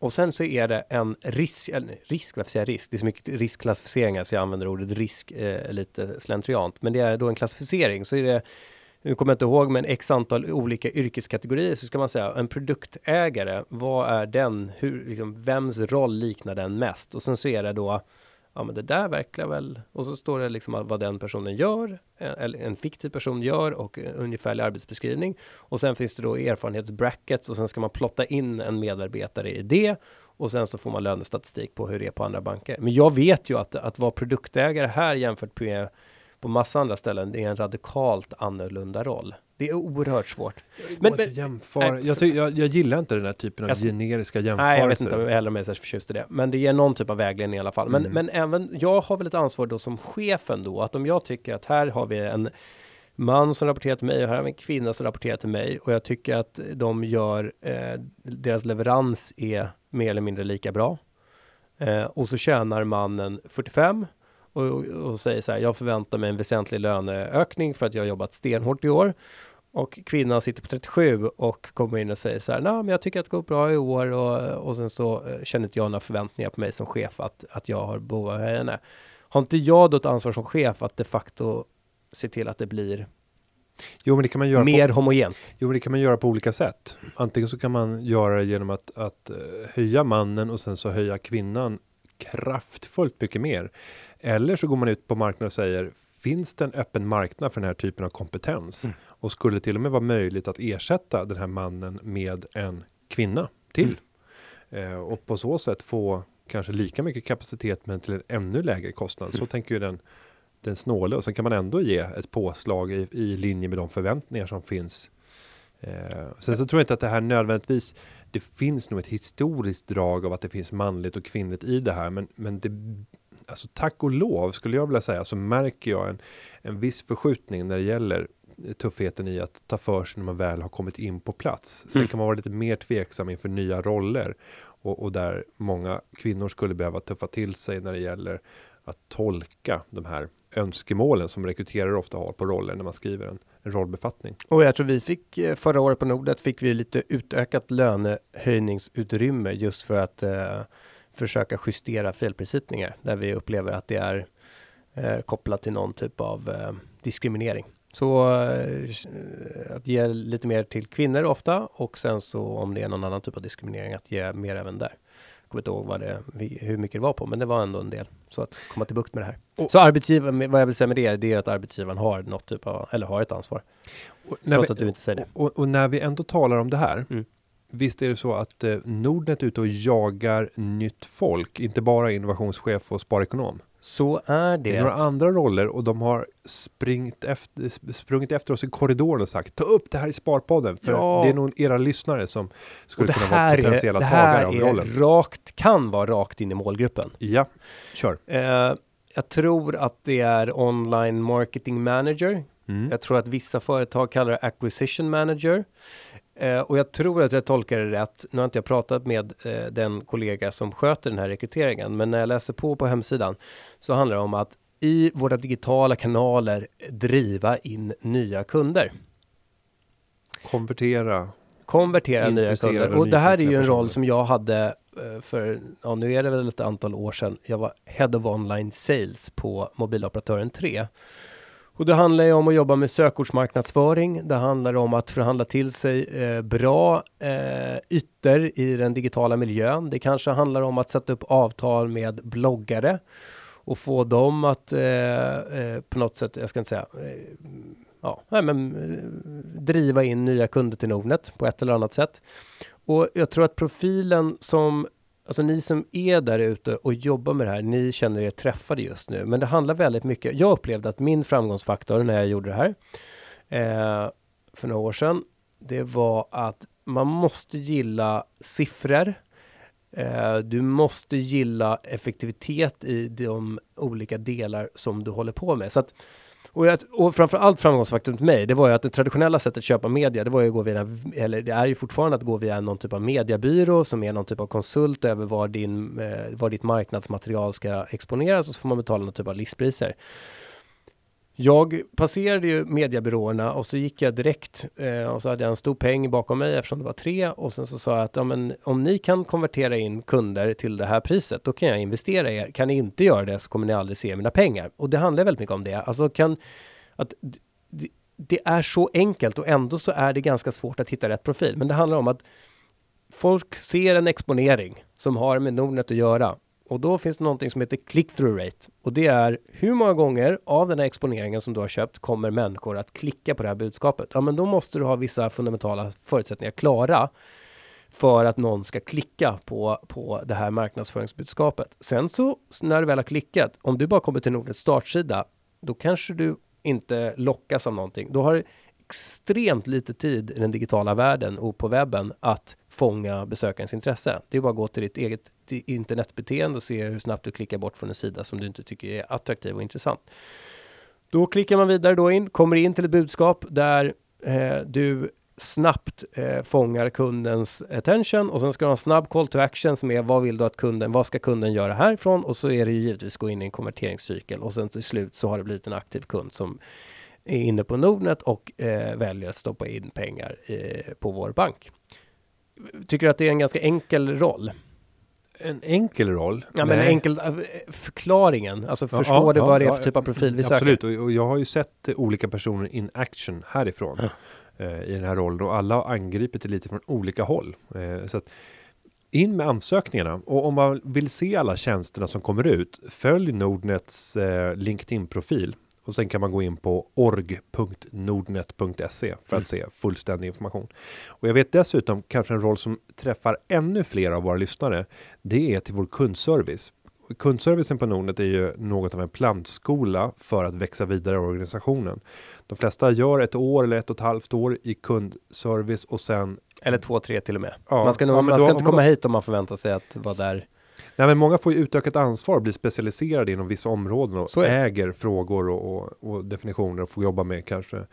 Och sen så är det en risk, eller risk, varför säger jag risk? Det är så mycket riskklassificeringar så jag använder ordet risk eh, lite slentriant. Men det är då en klassificering så är det nu kommer jag inte ihåg, men x antal olika yrkeskategorier så ska man säga en produktägare. Vad är den? Hur, liksom, vems roll liknar den mest? Och sen så är det då, ja men det där verkar väl, och så står det liksom vad den personen gör, eh, eller en fiktiv person gör och eh, ungefärlig arbetsbeskrivning. Och sen finns det då erfarenhetsbrackets och sen ska man plotta in en medarbetare i det. Och sen så får man lönestatistik på hur det är på andra banker. Men jag vet ju att, att vara produktägare här jämfört med på massa andra ställen, det är en radikalt annorlunda roll. Det är oerhört svårt. Men, Men- jämföra. nej, jag, tycker, jag, jag gillar inte den här typen av Jag- generiska jämförelser. Nej, jag vet inte heller om jag är särskilt förtjust i det. Men det ger någon typ av vägledning i alla fall. Men, Mm. men även, jag har väl ett ansvar då som chefen då, att om jag tycker att här har vi en man som rapporterar till mig och här har vi en kvinna som rapporterar till mig och jag tycker att de gör, eh, deras leverans är mer eller mindre lika bra. Eh, och så tjänar mannen 45 och, och säger så här, jag förväntar mig en väsentlig löneökning för att jag har jobbat stenhårt i år. Och kvinnan sitter på 37 och kommer in och säger så här, nej men jag tycker att det går bra i år och, och sen så eh, känner inte jag några förväntningar på mig som chef att, att jag har behov av henne. har inte jag då ett ansvar som chef att de facto se till att det blir Jo, men det kan man göra mer på, homogent? jo, men det kan man göra på olika sätt. Antingen så kan man göra det genom att, att eh, höja mannen och sen så höja kvinnan kraftfullt mycket mer. Eller så går man ut på marknaden och säger finns det en öppen marknad för den här typen av kompetens Mm. och skulle till och med vara möjligt att ersätta den här mannen med en kvinna till eh, och på så sätt få kanske lika mycket kapacitet men till en ännu lägre kostnad. Så Mm. tänker ju den den snåle och sen kan man ändå ge ett påslag i, i linje med de förväntningar som finns. Eh, sen så tror jag inte att det här nödvändigtvis det finns nog ett historiskt drag av att det finns manligt och kvinnligt i det här, men, men det, alltså tack och lov skulle jag vilja säga, så märker jag en, en viss förskjutning när det gäller tuffheten i att ta för sig när man väl har kommit in på plats. Sen Mm. kan man vara lite mer tveksam inför nya roller och, och där många kvinnor skulle behöva tuffa till sig när det gäller att tolka de här önskemålen som rekryterare ofta har på roller när man skriver en, en rollbefattning. Och jag tror vi fick eh, förra året på Nordet fick vi lite utökat lönehöjningsutrymme just för att eh, försöka justera felprissättningar där vi upplever att det är eh, kopplat till någon typ av eh, diskriminering. Så eh, att ge lite mer till kvinnor ofta och sen så om det är någon annan typ av diskriminering att ge mer även där. Jag kommer inte ihåg vad det, hur mycket det var på, men det var ändå en del. Så att komma till bukt med det här. Och- så arbetsgivaren, vad jag vill säga med det, det är att arbetsgivaren har något typ av, eller har ett ansvar. Och Trots vi, att du inte säger det. och, och när vi ändå talar om det här, Mm. Visst är det så att eh, Nordnet är ute och jagar nytt folk, inte bara innovationschef och sparekonom. Så är Det det. är några andra roller och de har springt efter, sp- sprungit efter oss i korridoren och sagt ta upp det här i Sparpodden. För Ja. det är nog era lyssnare som skulle det kunna vara här, är, potentiella det tagare här av är rollen. rakt, kan vara rakt in i målgruppen. Ja, kör. Eh, jag tror att det är online marketing manager. Mm. Jag tror att vissa företag kallar det acquisition manager. Eh, och jag tror att jag tolkar det rätt. Nu har inte jag pratat med eh, den kollega som sköter den här rekryteringen, men när jag läser på på hemsidan så handlar det om att i våra digitala kanaler driva in nya kunder. Konvertera. konvertera nya kunder. och Och det här är ju en roll som jag hade eh, för, ja nu är det väl ett antal år sedan. Jag var Head of Online Sales på mobiloperatören 3. Och det handlar ju om att jobba med sökordsmarknadsföring. Det handlar om att förhandla till sig eh, bra eh, ytor i den digitala miljön. Det kanske handlar om att sätta upp avtal med bloggare och få dem att eh, eh, på något sätt, jag ska inte säga, eh, ja, nej, men eh, driva in nya kunder till Nordnet på ett eller annat sätt. Och jag tror att profilen som, alltså ni som är där ute och jobbar med det här, ni känner er träffade just nu. Men det handlar väldigt mycket, jag upplevde att min framgångsfaktor när jag gjorde det här eh, för några år sedan, det var att man måste gilla siffror. Eh, du måste gilla effektivitet i de olika delar som du håller på med. Så att, och, jag, och framförallt framgångsfaktorn för mig, det var ju att det traditionella sättet att köpa media, det var ju att gå via, eller det är ju fortfarande att gå via någon typ av mediebyrå som är någon typ av konsult över var, din, eh, var ditt marknadsmaterial ska exponeras och så får man betala någon typ av listpriser. Jag passerade ju mediebyråerna och så gick jag direkt eh, och så hade jag en stor peng bakom mig eftersom det var tre och sen så sa jag att ja, men, om ni kan konvertera in kunder till det här priset, då kan jag investera i er. Kan ni inte göra det så kommer ni aldrig se mina pengar. Och det handlar väldigt mycket om det. Alltså kan att det är så enkelt och ändå så är det ganska svårt att hitta rätt profil. Men det handlar om att folk ser en exponering som har med Nordnet att göra. Och då finns det någonting som heter click-through rate. Och det är hur många gånger av den här exponeringen som du har köpt kommer människor att klicka på det här budskapet. Ja, men då måste du ha vissa fundamentala förutsättningar klara för att någon ska klicka på, på det här marknadsföringsbudskapet. Sen så när du väl har klickat, om du bara kommer till Nordnets startsida, då kanske du inte lockas av någonting. Då har du extremt lite tid i den digitala världen och på webben att fånga besökarens intresse. Det är bara att gå till ditt eget internetbeteende och se hur snabbt du klickar bort från en sida som du inte tycker är attraktiv och intressant. Då klickar man vidare då in, kommer in till ett budskap där eh, du snabbt eh, fångar kundens attention och sen ska du ha en snabb call to action som är vad vill du att kunden, vad ska kunden göra härifrån och så är det ju givetvis gå in i en konverteringscykel och sen till slut så har det blivit en aktiv kund som är inne på Nordnet och eh, väljer att stoppa in pengar eh, på vår bank. Tycker du att det är en ganska enkel roll? En enkel roll? Ja, men Nej. enkel äh, förklaringen, alltså Ja, förstå ja, det vad det är för typ av profil vi söker. Absolut, och, jag har ju sett eh, olika personer in action härifrån eh, i den här rollen och alla har angripit det lite från olika håll. Eh, så att in med ansökningarna och om man vill se alla tjänsterna som kommer ut, följ Nordnets eh, LinkedIn-profil och sen kan man gå in på org.nordnet.se för att se fullständig information. Och jag vet dessutom kanske en roll som träffar ännu fler av våra lyssnare. Det är till vår kundservice. Kundservicen på Nordnet är ju något av en plantskola för att växa vidare i organisationen. De flesta gör ett år eller ett och ett halvt år i kundservice och sen Eller två, tre till och med. Ja, man ska, nog, ja, man då- ska inte komma då- hit om man förväntar sig att vara där. Nej, men många får ju utökat ansvar, blir specialiserade inom vissa områden och äger frågor och, och, och definitioner och får jobba med kanske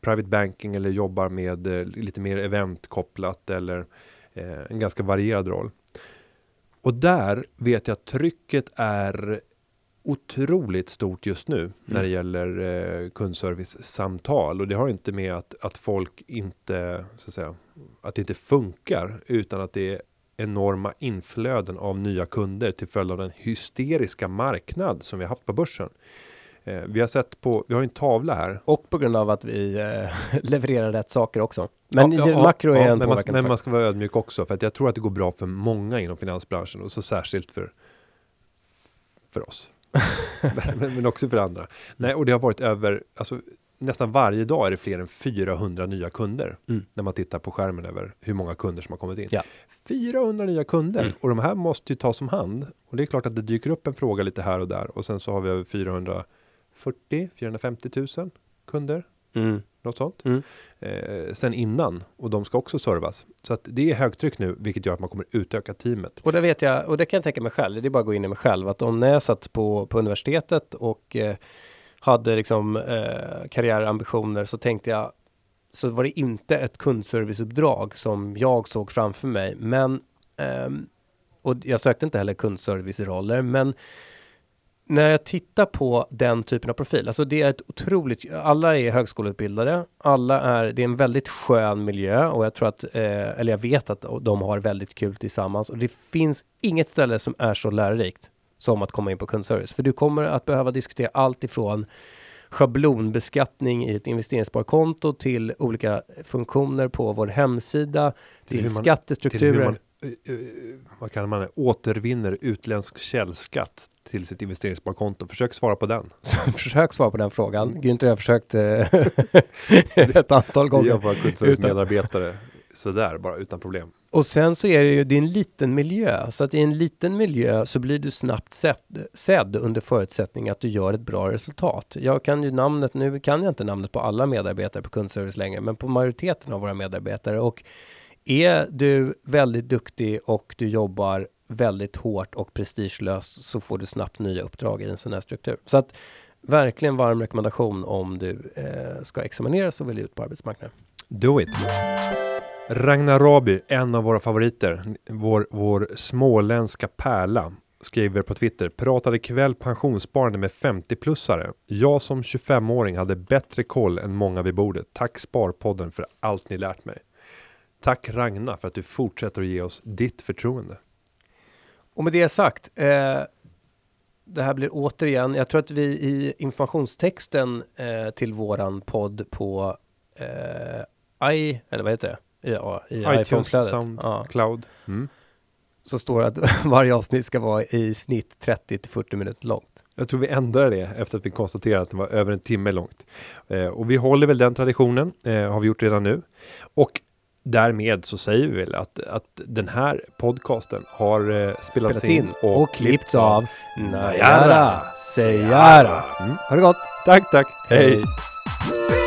private banking eller jobbar med eh, lite mer eventkopplat eller eh, en ganska varierad roll. Och där vet jag att trycket är otroligt stort just nu när det gäller eh, kundservice-samtal. Och det har inte med att, att folk inte, så att säga, att det inte funkar utan att det är enorma inflöden av nya kunder till följd av den hysteriska marknad som vi har haft på börsen. Eh, vi har sett på, vi har en tavla här. Och på grund av att vi eh, levererar rätt saker också. Men Ja, ja, makro är ja, en men man, men man ska vara ödmjuk också för att jag tror att det går bra för många inom finansbranschen och så särskilt för för oss. men, men också för andra. Nej, och det har varit över, alltså nästan varje dag är det fler än 400 nya kunder. Mm. När man tittar på skärmen över hur många kunder som har kommit in. Ja. 400 nya kunder Mm. och de här måste ju tas om hand. Och det är klart att det dyker upp en fråga lite här och där och sen så har vi över 440, 450 000 kunder. Mm. Något sånt. Mm. Eh, sen innan och de ska också servas. Så att det är högtryck nu, vilket gör att man kommer utöka teamet. Och det vet jag, och det kan jag tänka mig själv, det är bara att gå in i mig själv, att om när jag satt på, på universitetet och eh, hade liksom eh, karriärambitioner så tänkte jag, så var det inte ett kundserviceuppdrag som jag såg framför mig, men eh, och jag sökte inte heller kundserviceroller, men när jag tittar på den typen av profil, alltså det är ett otroligt, alla är högskoleutbildade, alla är, det är en väldigt skön miljö och jag tror att, eh, eller jag vet att de har väldigt kul tillsammans och det finns inget ställe som är så lärorikt som att komma in på kundservice. För du kommer att behöva diskutera allt ifrån schablonbeskattning i ett investeringssparkonto till olika funktioner på vår hemsida, till, hur man- Till skattestrukturer. man, eh, eh, vad kallar man det, återvinner utländsk källskatt till sitt investeringssparkonto. Försök svara på den. Försök svara på den frågan. Günther har försökt eh, ett antal gånger. har våra kundservice-medarbetare sådär, bara utan problem. Och sen så är det ju, det är en liten miljö. Så att i en liten miljö så blir du snabbt sedd, sedd under förutsättning att du gör ett bra resultat. Jag kan ju namnet, nu kan jag inte namnet på alla medarbetare på kundservice längre, men på majoriteten av våra medarbetare. Och är du väldigt duktig och du jobbar väldigt hårt och prestigelöst så får du snabbt nya uppdrag i en sån här struktur. Så att verkligen varm rekommendation om du eh, ska examineras och vill ut på arbetsmarknaden. Do it! Ragnar Raby, en av våra favoriter, vår, vår småländska pärla, skriver på Twitter. Pratade ikväll pensionssparande med 50-plussare. Jag som 25-åring hade bättre koll än många vid bordet. Tack Sparpodden för allt ni lärt mig. Tack Ragnar för att du fortsätter att ge oss ditt förtroende. Och med det sagt, eh, det här blir återigen, jag tror att vi i informationstexten eh, till våran podd på eh, i, eller vad heter det? I, ja, i iTunes, iPhone-flödet. Sound, Ja, Cloud. Mm. så står det att varje avsnitt ska vara i snitt 30 till 40 minuter långt. Jag tror vi ändrar det efter att vi konstaterat att det var över en timme långt. Eh, och vi håller väl den traditionen, eh, har vi gjort redan nu. Och därmed så säger vi väl att, att den här podcasten har eh, spelats, Spelats in och, klippts av Najara Seyara. Mm. Ha det gott! Tack, tack. Hej. Hej.